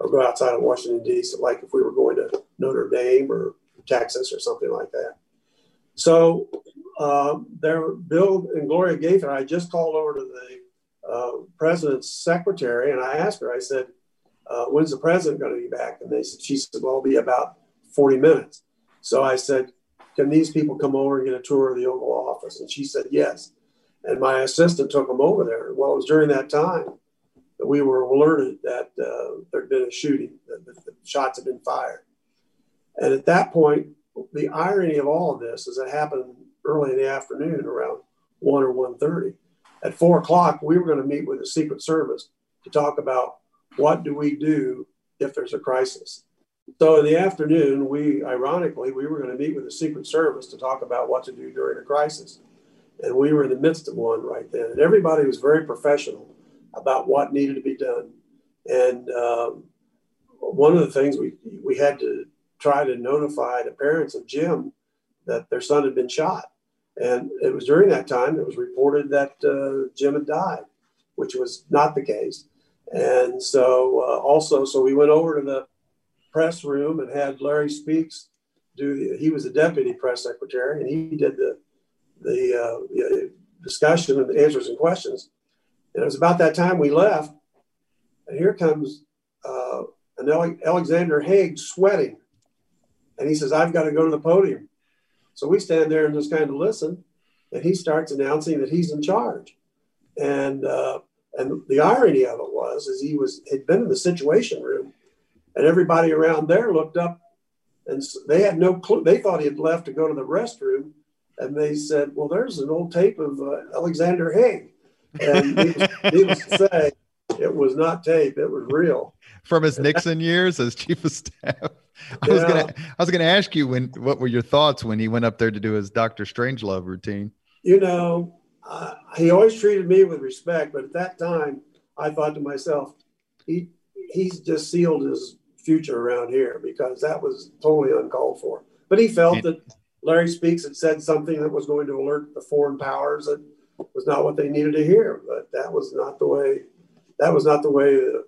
or go outside of Washington D.C. Like if we were going to Notre Dame or Texas or something like that. So uh, there, Bill and Gloria Gaither, I just called over to the uh, president's secretary, and I asked her, I said, uh, when's the president going to be back? And they said, she said, well, it'll be about 40 minutes. So I said, can these people come over and get a tour of the Oval Office? And she said, yes. And my assistant took them over there. Well, it was during that time that we were alerted that uh, there'd been a shooting, that the, shots had been fired. And at that point, the irony of all of this is it happened early in the afternoon around 1 or 1.30 at four o'clock, we were going to meet with the Secret Service to talk about what do we do if there's a crisis. So in the afternoon, we ironically we were going to meet with the Secret Service to talk about what to do during a crisis, and we were in the midst of one right then. And everybody was very professional about what needed to be done. And um, one of the things we we had to try to notify the parents of Jim that their son had been shot and it was during that time it was reported that uh, Jim had died, which was not the case. And so, uh, also, so we went over to the press room and had Larry Speakes do. He was the deputy press secretary, and he did the the, uh, discussion and the answers and questions. And it was about that time we left, and here comes uh, an Alexander Haig sweating, and he says, "I've got to go to the podium." So we stand there and just kind of listen, and he starts announcing that he's in charge. And uh, and the irony of it was, is he was had been in the Situation Room, and everybody around there looked up, and they had no clue. They thought he had left to go to the restroom, and they said, "Well, there's an old tape of uh, Alexander Haig." And needless, needless to say, it was not tape; it was real. From his Nixon years as chief of staff. I was gonna I was gonna ask you when what were your thoughts when he went up there to do his Doctor Strangelove routine? You know, uh, he always treated me with respect, but at that time, I thought to myself, he he's just sealed his future around here because that was totally uncalled for. But he felt that Larry Speakes had said something that was going to alert the foreign powers that was not what they needed to hear. But that was not the way. That was not the way the,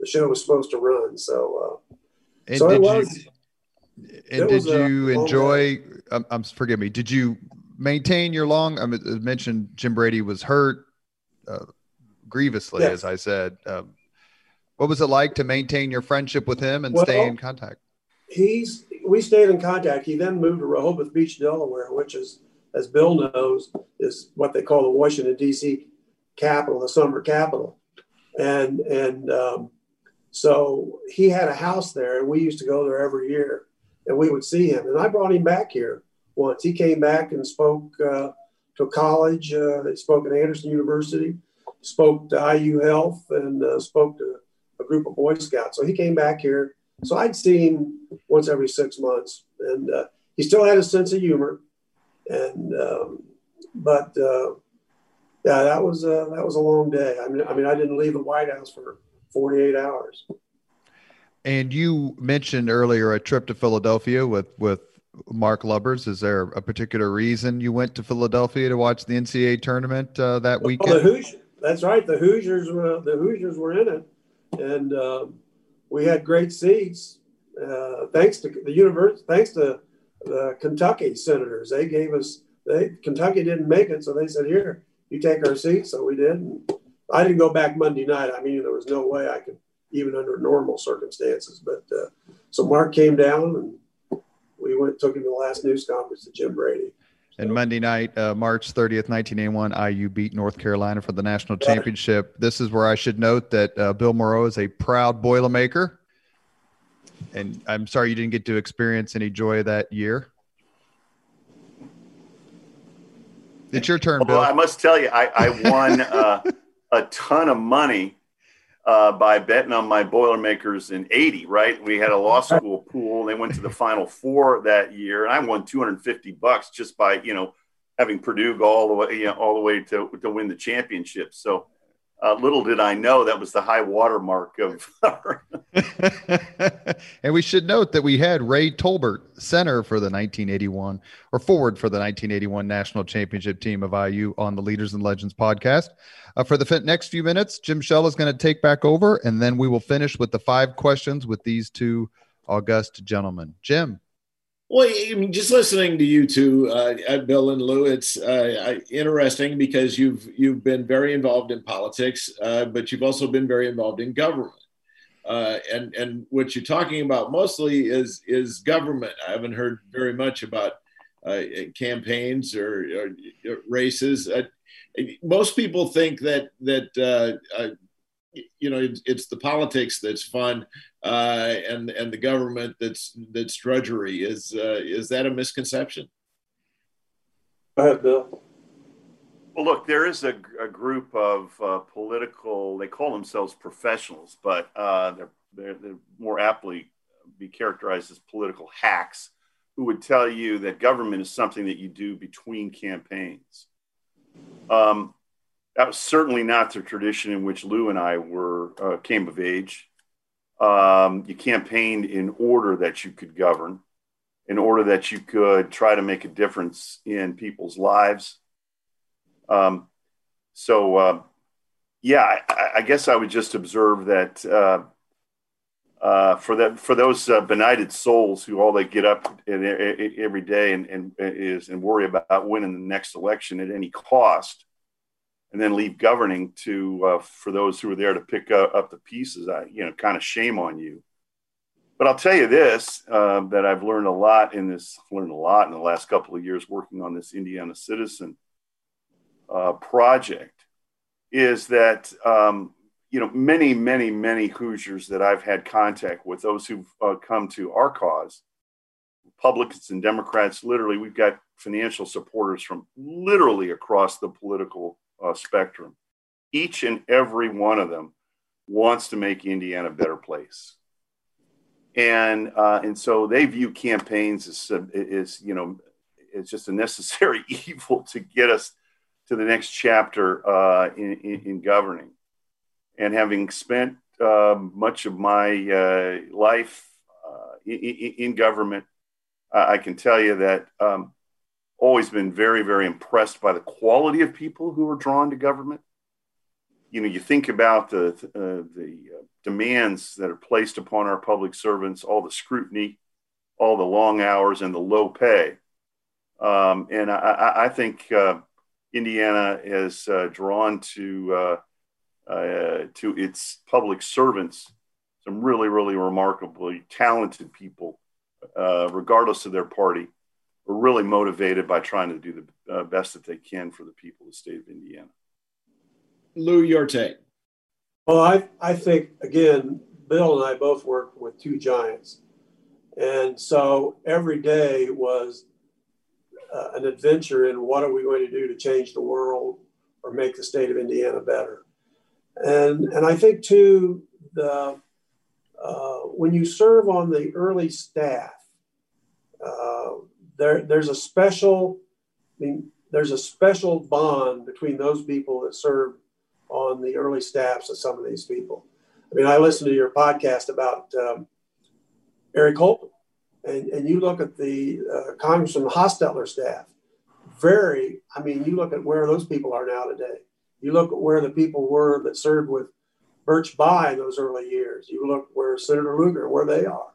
the show was supposed to run. So. Uh, and so did was, you and did you enjoy? I'm forgive me. Did you maintain your long? I mentioned Jim Brady was hurt uh, grievously, as I said. Um, what was it like to maintain your friendship with him and well, stay in contact? He's we stayed in contact. He then moved to Rehoboth Beach, Delaware, which is as Bill knows, is what they call the Washington D.C. capital, the summer capital, and and um, so he had a house there, and we used to go there every year, and we would see him. And I brought him back here once. He came back and spoke uh, to a college. Uh, he spoke at Anderson University, spoke to IU Health, and uh, spoke to a group of Boy Scouts. So he came back here. So I'd see him once every six months, and uh, he still had a sense of humor. And um, but uh, yeah, that was uh, that was a long day. I mean, I mean, I didn't leave the White House for 48 hours. And you mentioned earlier a trip to Philadelphia with with Mark Lubbers. Is there a particular reason you went to Philadelphia to watch the NCAA tournament uh, that weekend? Well, the Hoosiers, that's right. The Hoosiers were the Hoosiers were in it, and uh, we had great seats. Uh, thanks to the university, thanks to the Kentucky Senators, they gave us. They Kentucky didn't make it, so they said, "Here, you take our seats." So we did. And I didn't go back Monday night. I mean, there was no way I could, even under normal circumstances. But uh, so Mark came down, and we went took him to the last news conference to Jim Brady. And Monday night, uh, March 30th, 1981, IU beat North Carolina for the national championship. This is where I should note that uh, Bill Moreau is a proud Boilermaker. And I'm sorry you didn't get to experience any joy that year. It's your turn, Bill. Well, I must tell you, I, I won uh, a ton of money uh, by betting on my Boilermakers in 80, right? We had a law school pool. They went to the final four that year, and I won 250 bucks just by, you know, having Purdue go all the way, you know, all the way to, to win the championship. So uh, little did I know that was the high watermark of. and we should note that we had Ray Tolbert, center for the 1981 or forward for the 1981 national championship team of IU on the Leaders and Legends podcast. Uh, for the next few minutes, Jim Shell is going to take back over, and then we will finish with the five questions with these two august gentlemen. Jim. Well, I mean, just listening to you two, uh, Bill and Lou, it's uh, interesting because you've you've been very involved in politics, uh, but you've also been very involved in government. Uh, and and what you're talking about mostly is is government. I haven't heard very much about uh, campaigns or, or races. Uh, most people think that that you know it's, it's, the politics that's fun uh, and and the government that's that's drudgery. Is uh, is that a misconception? Go ahead bill. Well look there is a, a group of uh, political they call themselves professionals but uh, they're, they're, they're more aptly be characterized as political hacks who would tell you that government is something that you do between campaigns. Um, that was certainly not the tradition in which Lou and I were uh, came of age. Um, you campaigned in order that you could govern, in order that you could try to make a difference in people's lives. Um, so, uh, yeah, I, I, guess I would just observe that uh, uh, for that for those uh, benighted souls who all they get up in, in, every day and, and is and worry about winning the next election at any cost and then leave governing to uh, for those who are there to pick up, up, the pieces. I you know kind of shame on you. But I'll tell you this uh, that I've learned a lot in this learned a lot in the last couple of years working on this Indiana Citizen uh, project is that um, you know many many many Hoosiers that I've had contact with those who've uh, come to our cause Republicans and Democrats literally we've got financial supporters from literally across the political uh, spectrum. Each and every one of them wants to make Indiana a better place. And, uh, and so they view campaigns as, as, you know, it's just a necessary evil to get us to the next chapter uh, in, in, in, governing. And having spent uh, much of my uh, life uh, in, in, government, I can tell you that um, always been very, very impressed by the quality of people who are drawn to government. You know, you think about the uh, the uh, demands that are placed upon our public servants, all the scrutiny, all the long hours, and the low pay. Um, and I, I think uh, Indiana is uh, drawn to uh, uh, to its public servants, some really, really remarkably talented people, regardless of their party are really motivated by trying to do the uh, best that they can for the people of the state of Indiana. Lou, your take. Well, I, I think, again, Bill and I both work with two giants. And so every day was uh, an adventure in what are we going to do to change the world or make the state of Indiana better. And, and I think, too, the, uh, when you serve on the early staff, uh, there, there's a special, I mean, there's a special bond between those people that serve on the early staffs of some of these people. I mean, I listened to your podcast about um, Eric Holcomb, and, and you look at the uh, Congressman Hostettler staff, very, I mean, you look at where those people are now today. You look at where the people were that served with Birch Bayh in those early years. You look where Senator Lugar, where they are.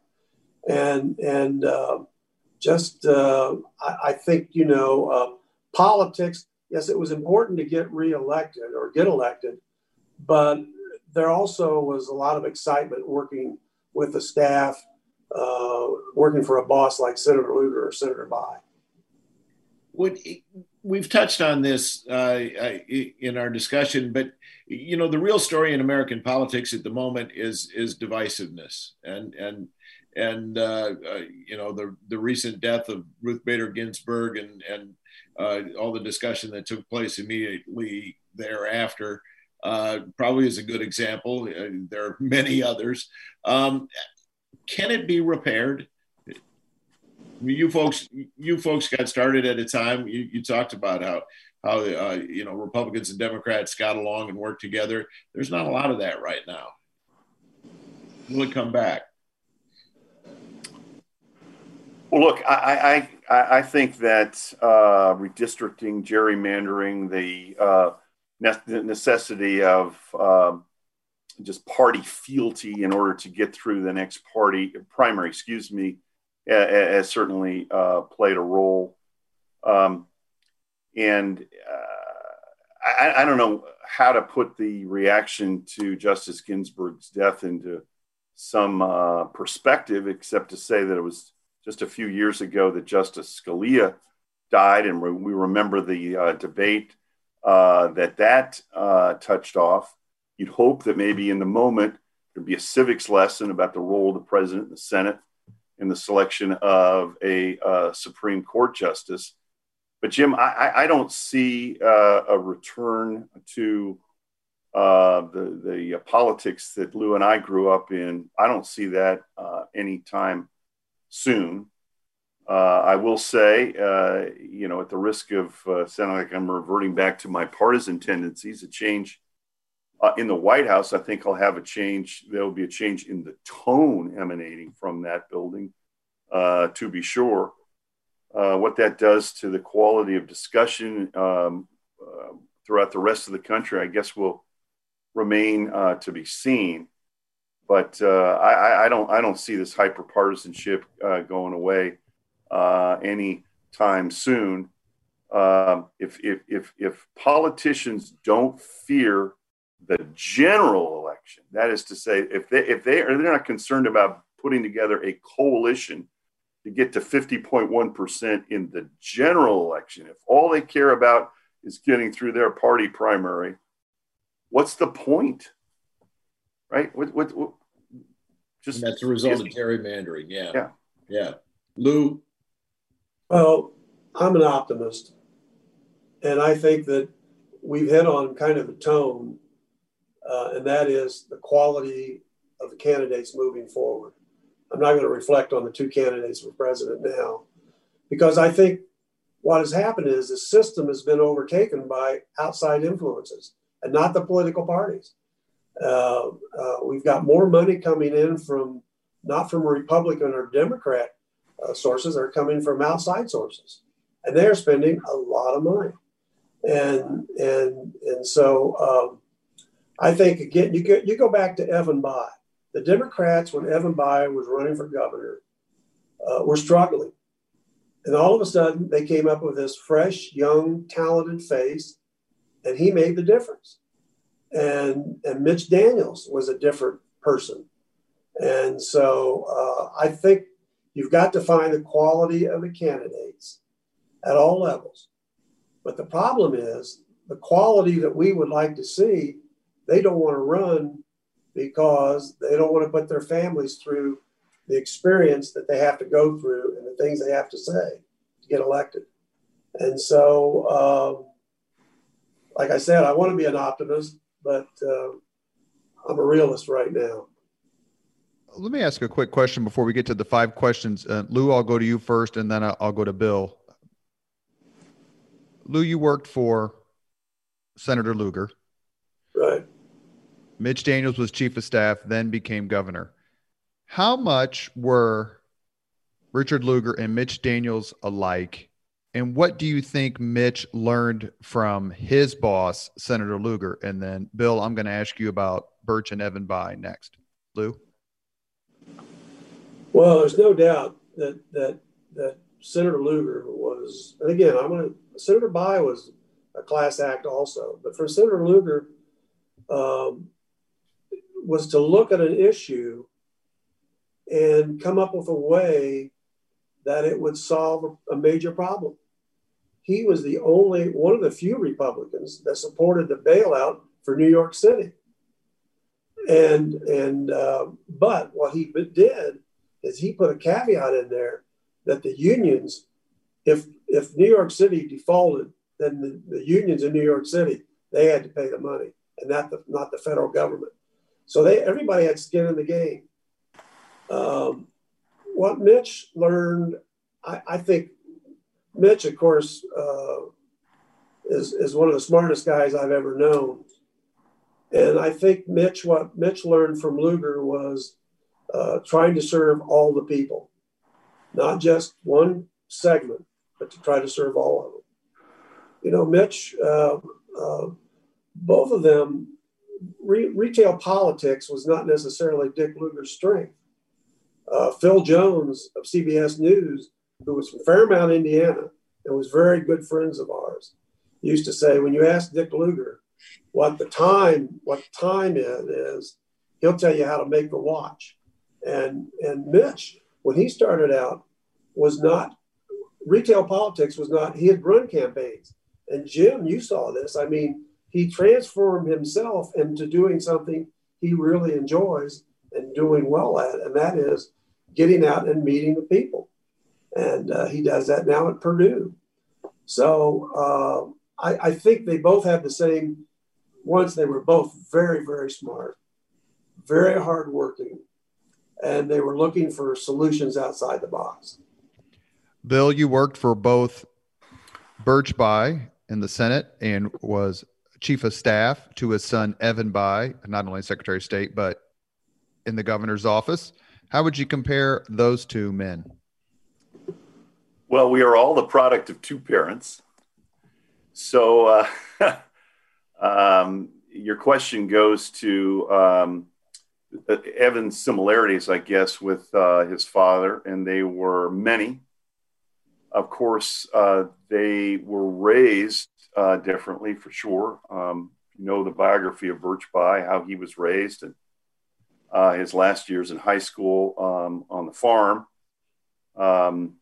And, and uh, just, uh, I, I, think, you know, uh, politics, yes, it was important to get reelected or get elected, but there also was a lot of excitement working with the staff, uh, working for a boss like Senator Lugar or Senator Bayh. We've touched on this uh, in our discussion, but you know the real story in American politics at the moment is is divisiveness, and and and uh, uh, you know the the recent death of Ruth Bader Ginsburg and and uh, all the discussion that took place immediately thereafter uh, probably is a good example. Uh, there are many others. Um, can it be repaired? You folks, you folks got started at a time. You, you talked about how how uh, you know Republicans and Democrats got along and worked together. There's not a lot of that right now. Will it come back? Well, look, I I, I think that uh, redistricting, gerrymandering, the uh, necessity of um, just party fealty in order to get through the next party primary, excuse me, has certainly uh, played a role. Um, and uh, I, I, don't know how to put the reaction to Justice Ginsburg's death into some uh, perspective, except to say that it was just a few years ago that Justice Scalia died, and we remember the uh, debate uh, that that uh, touched off. You'd hope that maybe in the moment there'd be a civics lesson about the role of the president and the Senate in the selection of a uh, Supreme Court justice. But Jim, I, I don't see uh, a return to uh, the the politics that Lou and I grew up in. I don't see that anytime soon. Uh, I will say, uh, you know, at the risk of uh, sounding like I'm reverting back to my partisan tendencies, a change uh, in the White House, I think I'll have a change. There will be a change in the tone emanating from that building, uh, to be sure. Uh, what that does to the quality of discussion um, throughout the rest of the country, I guess, will remain to be seen but uh, I, I, don't I don't see this hyper partisanship uh, going away uh, anytime soon. Um, if, if if if politicians don't fear the general election, that is to say, if they if they are they're not concerned about putting together a coalition to get to 50.1% in the general election, if all they care about is getting through their party primary, what's the point? Right? What, what just and that's a result of gerrymandering. Yeah. Yeah. Yeah. Lou? Well, I'm an optimist. And I think that we've hit on kind of the tone, uh, and that is the quality of the candidates moving forward. I'm not going to reflect on the two candidates for president now, because I think what has happened is the system has been overtaken by outside influences and not the political parties. Uh, uh, we've got more money coming in from not from Republican or Democrat uh, sources, they're coming from outside sources, and they are spending a lot of money. And and and so um, I think again, you go, you go back to Evan Bayh. The Democrats, when Evan Bayh was running for governor, uh, were struggling. And all of a sudden, they came up with this fresh, young, talented face, and he made the difference and and Mitch Daniels was a different person, and so uh, I think You've got to find the quality of the candidates at all levels. But the problem is the quality that we would like to see, they don't want to run because they don't want to put their families through the experience that they have to go through and the things they have to say to get elected. And so, um, like I said, I want to be an optimist, but uh, I'm a realist right now. Let me ask a quick question before we get to the five questions. Uh, Lou, I'll go to you first, and then I'll go to Bill. Lou, you worked for Senator Lugar. Right. Mitch Daniels was chief of staff, then became governor. How much were Richard Lugar and Mitch Daniels alike? And what do you think Mitch learned from his boss, Senator Lugar? And then, Bill, I'm going to ask you about Birch and Evan Bayh next. Lou? Well, there's no doubt that that that Senator Lugar was, and again, I'm going to Senator Bayh was a class act also, but for Senator Lugar um, was to look at an issue and come up with a way that it would solve a major problem. He was the only one of the few Republicans that supported the bailout for New York City. And and uh, but what he did is he put a caveat in there that the unions, if if New York City defaulted, then the, the unions in New York City they had to pay the money, and not the not the federal government. So they everybody had skin in the game. Um, what Mitch learned, I, I, think Mitch, of course, uh, is is one of the smartest guys I've ever known, and I think Mitch, what Mitch learned from Lugar was uh, trying to serve all the people, not just one segment, but to try to serve all of them. You know, Mitch, uh, uh, both of them, re- retail politics was not necessarily Dick Lugar's strength. Uh, Phil Jones of CBS News, who was from Fairmount, Indiana, and was very good friends of ours, used to say, when you ask Dick Lugar what the time, what time is, is he'll tell you how to make the watch. And and Mitch, when he started out, was not retail politics was not, he had run campaigns. And Jim, you saw this. I mean, he transformed himself into doing something he really enjoys and doing well at, and that is getting out and meeting the people. And uh, he does that now at Purdue. So uh, I, I think they both have the same. Once they were both very, very smart, very hardworking, and they were looking for solutions outside the box. Bill, you worked for both Birch Bayh in the Senate and was chief of staff to his son Evan Bayh, not only Secretary of State but in the governor's office. How would you compare those two men? Well, we are all the product of two parents. So, uh, um, your question goes to um, Evan's similarities, I guess, with uh, his father, and they were many of course, uh, they were raised uh, differently for sure. Um, you know the biography of Birch Bayh, how he was raised, and uh, his last years in high school um, on the farm, um,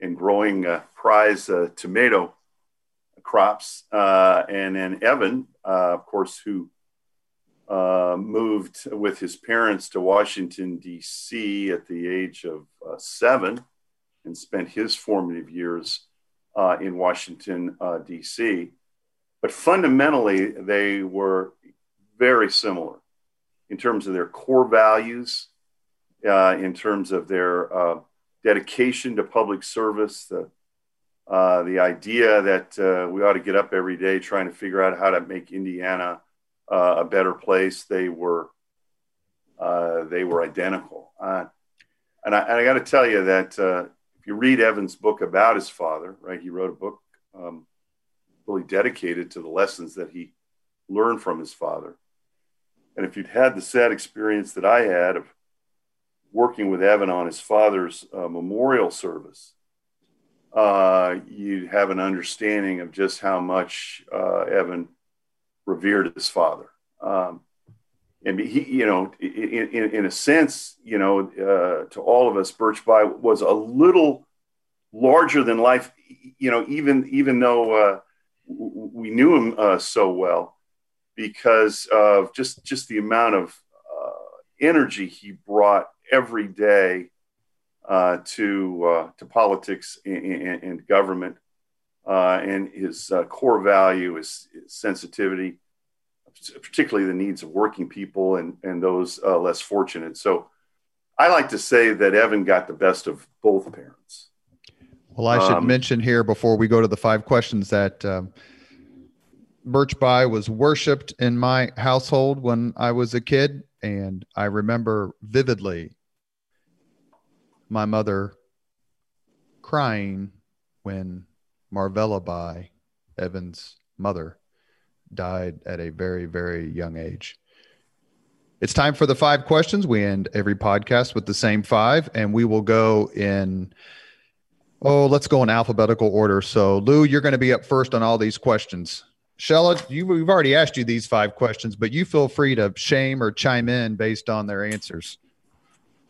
and growing prize uh, tomato crops. Uh, and then Evan, uh, of course, who moved with his parents to Washington, D.C. at the age of seven and spent his formative years uh, in Washington, uh, D.C. But fundamentally, they were very similar in terms of their core values, uh, in terms of their uh, dedication to public service, the, uh, the idea that uh, we ought to get up every day trying to figure out how to make Indiana a better place. They were they were identical. and I, I got to tell you that if you read Evan's book about his father, right? He wrote a book um, really dedicated to the lessons that he learned from his father. And if you'd had the sad experience that I had of working with Evan on his father's uh, memorial service, uh, you'd have an understanding of just how much uh, Evan revered his father. Um, and he, you know, in, in, in a sense, you know, uh, to all of us, Birch Bayh was a little larger than life, you know, even even though uh, we knew him uh, so well, because of just just the amount of energy he brought every day uh, to uh, to politics and, and, government, and his core value is sensitivity particularly the needs of working people and, and those uh, less fortunate. So I like to say that Evan got the best of both parents. Well, I should um, mention here before we go to the five questions that um, Birch Bayh was worshipped in my household when I was a kid. And I remember vividly my mother crying when Marvella Bayh, Evan's mother, died at a very, very young age. It's time for the five questions. We end every podcast with the same five, and we will go in. Oh, let's go in alphabetical order. So, Lou, you're going to be up first on all these questions. Shella, you, we've already asked you these five questions, but you feel free to shame or chime in based on their answers.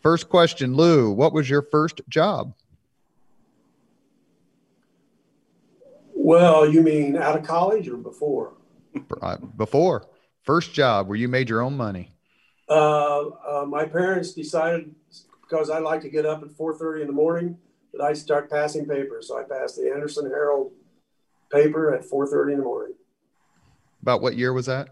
First question, Lou, what was your first job? Well, you mean out of college or before? Uh, before first job where you made your own money? Uh, uh, my parents decided because I like to get up at 4:30 in the morning that I start passing papers. So I passed the Anderson Herald paper at 4:30 in the morning. About what year was that?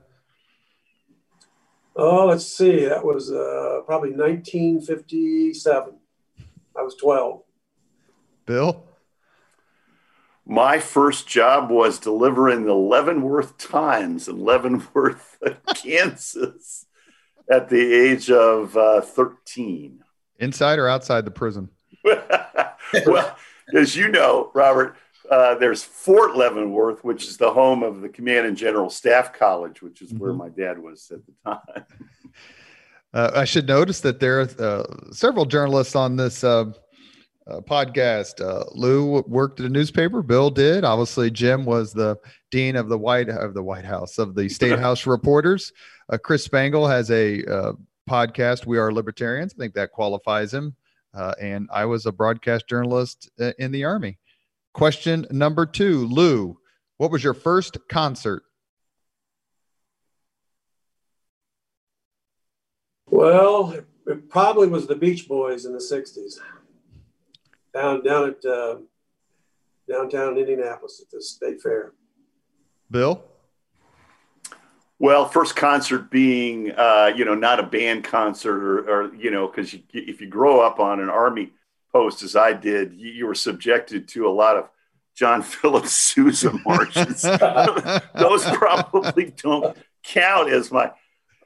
Oh, let's see. That was uh, probably 1957. I was 12. Bill? my first job was delivering the Leavenworth Times in Leavenworth, Kansas, at the age of uh, 13. Inside or outside the prison? well, as you know, Robert, uh, there's Fort Leavenworth, which is the home of the Command and General Staff College, which is mm-hmm. where my dad was at the time. Uh, I should notice that there are uh, several journalists on this uh, uh, podcast. Uh, Lou worked at a newspaper. Bill did. Obviously, Jim was the dean of the White of the White House of the State House reporters. Uh, Chris Spangle has a uh, podcast. We are libertarians. I think that qualifies him. Uh, and I was a broadcast journalist uh, in the Army. Question number two, Lou, what was your first concert? Well, it probably was the Beach Boys in the '60s down down at uh, downtown Indianapolis at the state fair. Bill. Well, first concert being, uh, you know, not a band concert or, or you know, because if you grow up on an army post as I did, you, you were subjected to a lot of John Philip Sousa marches. Those probably don't count as my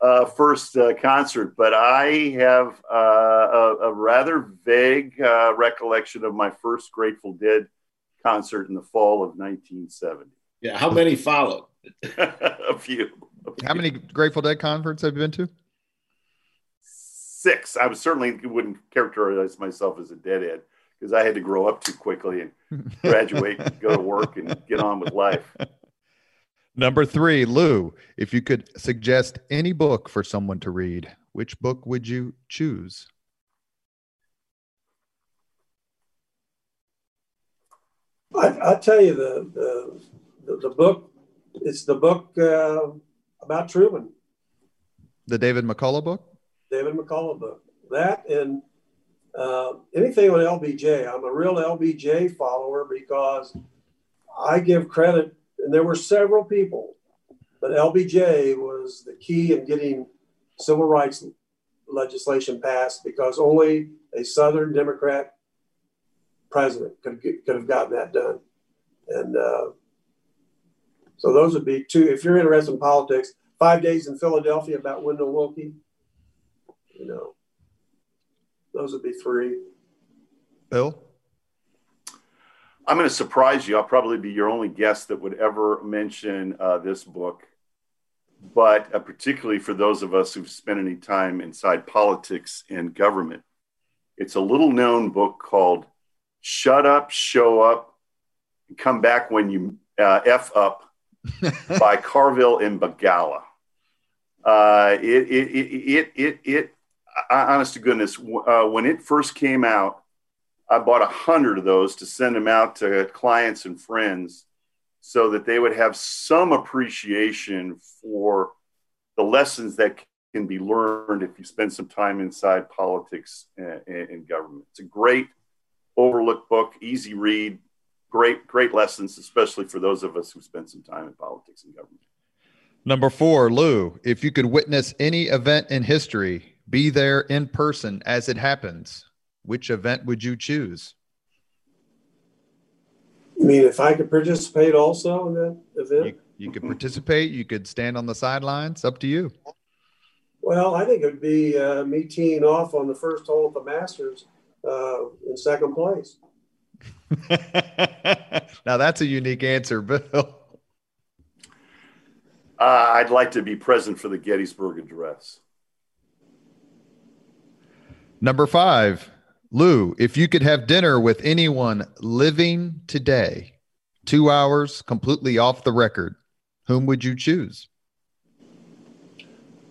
uh, first uh, concert, but I have uh, a, a, rather vague uh, recollection of my first Grateful Dead concert in the fall of 1970. Yeah, how many followed? a, few, a few. How many Grateful Dead concerts have you been to? Six. I was certainly wouldn't characterize myself as a deadhead because I had to grow up too quickly and graduate, and go to work, and get on with life. Number three, Lou, if you could suggest any book for someone to read, which book would you choose? I, I tell you the, the, the book. It's the book uh, about Truman. The David McCullough book. David McCullough book. That and uh, anything on LBJ. I'm a real LBJ follower because I give credit and there were several people, but LBJ was the key in getting civil rights legislation passed because only a Southern Democrat president could, could have gotten that done. And uh, so those would be two. If you're interested in politics, Five Days in Philadelphia about Wendell Willkie, you know, those would be three. Bill? I'm going to surprise you. I'll probably be your only guest that would ever mention uh, this book. But uh, particularly for those of us who've spent any time inside politics and government, it's a little known book called Shut Up, Show Up, Come Back When You uh, F Up by Carville and Begala. Uh, it, it, it, it, it, it, honest to goodness, uh, when it first came out, I bought a hundred of those to send them out to clients and friends so that they would have some appreciation for the lessons that can be learned if you spend some time inside politics and, and government. It's a great overlooked book, easy read, great, great lessons, especially for those of us who spend some time in politics and government. Number four, Lou, if you could witness any event in history, be there in person as it happens, which event would you choose? I mean, if I could participate also in that event? You, you could participate, you could stand on the sidelines, up to you. Well, I think it would be uh, me teeing off on the first hole of the Masters uh, in second place. now, that's a unique answer, Bill. Uh, I'd like to be present for the Gettysburg Address. Number five, Lou, if you could have dinner with anyone living today, two hours completely off the record, whom would you choose?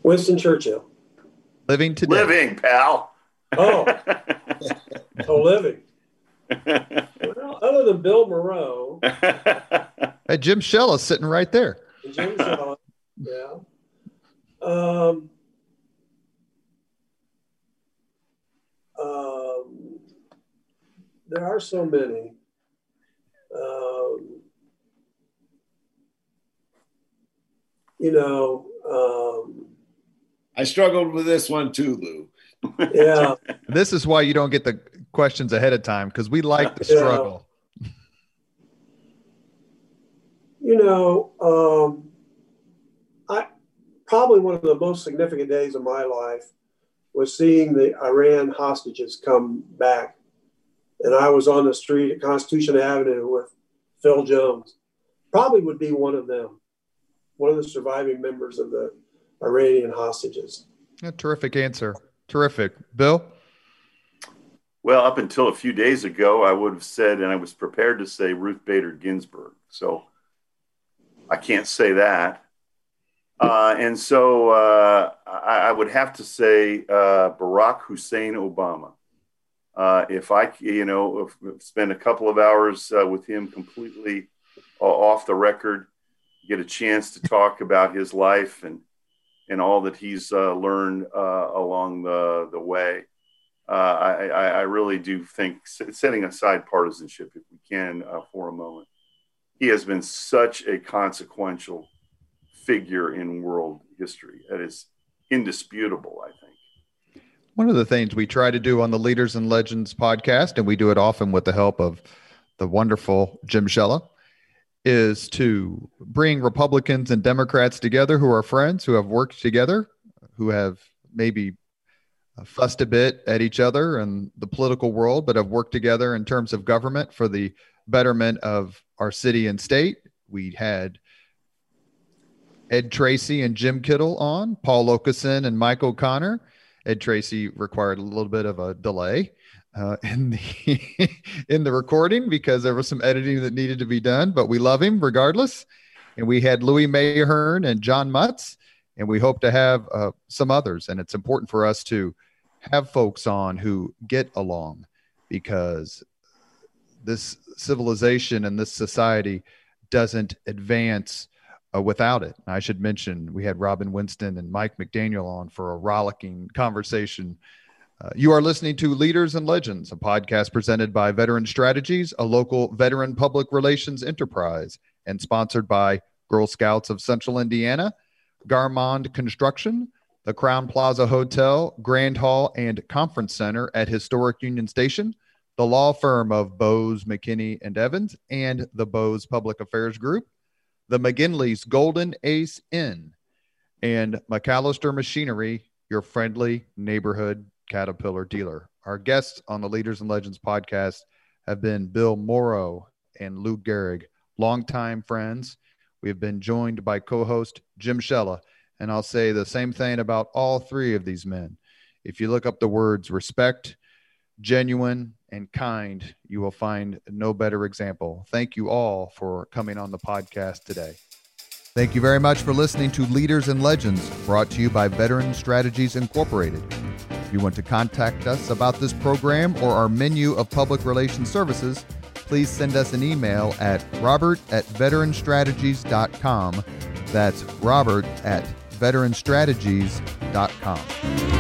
Winston Churchill. Living today. Living, pal. Oh, oh, living. Well, other than Bill Moreau. hey, Jim Shella sitting right there. Jim Shella, yeah. Um, um, there are so many. Um, you know, um, I struggled with this one too, Lou. Yeah. this is why you don't get the questions ahead of time because we like the struggle. Yeah. You know, um, I probably one of the most significant days of my life was seeing the Iran hostages come back. And I was on the street at Constitution Avenue with Phil Jones. Probably would be one of them, one of the surviving members of the Iranian hostages. A terrific answer. Terrific. Bill? Well, up until a few days ago, I would have said, and I was prepared to say Ruth Bader Ginsburg. So I can't say that. Uh, and so uh, I, I, would have to say uh, Barack Hussein Obama. Uh, if I, you know, spend a couple of hours uh, with him completely uh, off the record, get a chance to talk about his life and and all that he's learned along the the way. I, I, really do think setting aside partisanship, if we can, for a moment, he has been such a consequential figure in world history. That is indisputable, I think. One of the things we try to do on the Leaders and Legends podcast, and we do it often with the help of the wonderful Jim Shella, is to bring Republicans and Democrats together who are friends, who have worked together, who have maybe uh, fussed a bit at each other and the political world, but have worked together in terms of government for the betterment of our city and state. We had Ed Treacy and Jim Kittle on, Paul Okeson and Mike O'Connor. Ed Treacy required a little bit of a delay uh, in the in the recording because there was some editing that needed to be done, but we love him regardless. And we had Louis Mahern and John Mutz, and we hope to have uh, some others. And it's important for us to have folks on who get along because this civilization and this society doesn't advance uh, without it. I should mention we had Robin Winston and Mike McDaniel on for a rollicking conversation. Uh, you are listening to Leaders and Legends, a podcast presented by Veteran Strategies, a local veteran public relations enterprise, and sponsored by Girl Scouts of Central Indiana, Garmong Construction, the Crowne Plaza Hotel, Grand Hall, and Conference Center at Historic Union Station, the law firm of Bose, McKinney, and Evans, and the Bose Public Affairs Group the McGinley's Golden Ace Inn, and McAllister Machinery, your friendly neighborhood Caterpillar dealer. Our guests on the Leaders and Legends podcast have been Bill Moreau and Lou Gerig, longtime friends. We have been joined by co host Jim Shella. And I'll say the same thing about all three of these men. If you look up the words respect, genuine, and kind, you will find no better example. Thank you all for coming on the podcast today. Thank you very much for listening to Leaders and Legends, brought to you by Veteran Strategies Incorporated. If you want to contact us about this program or our menu of public relations services, please send us an email at robert at veteranstrategies.com. That's robert at veteranstrategies.com.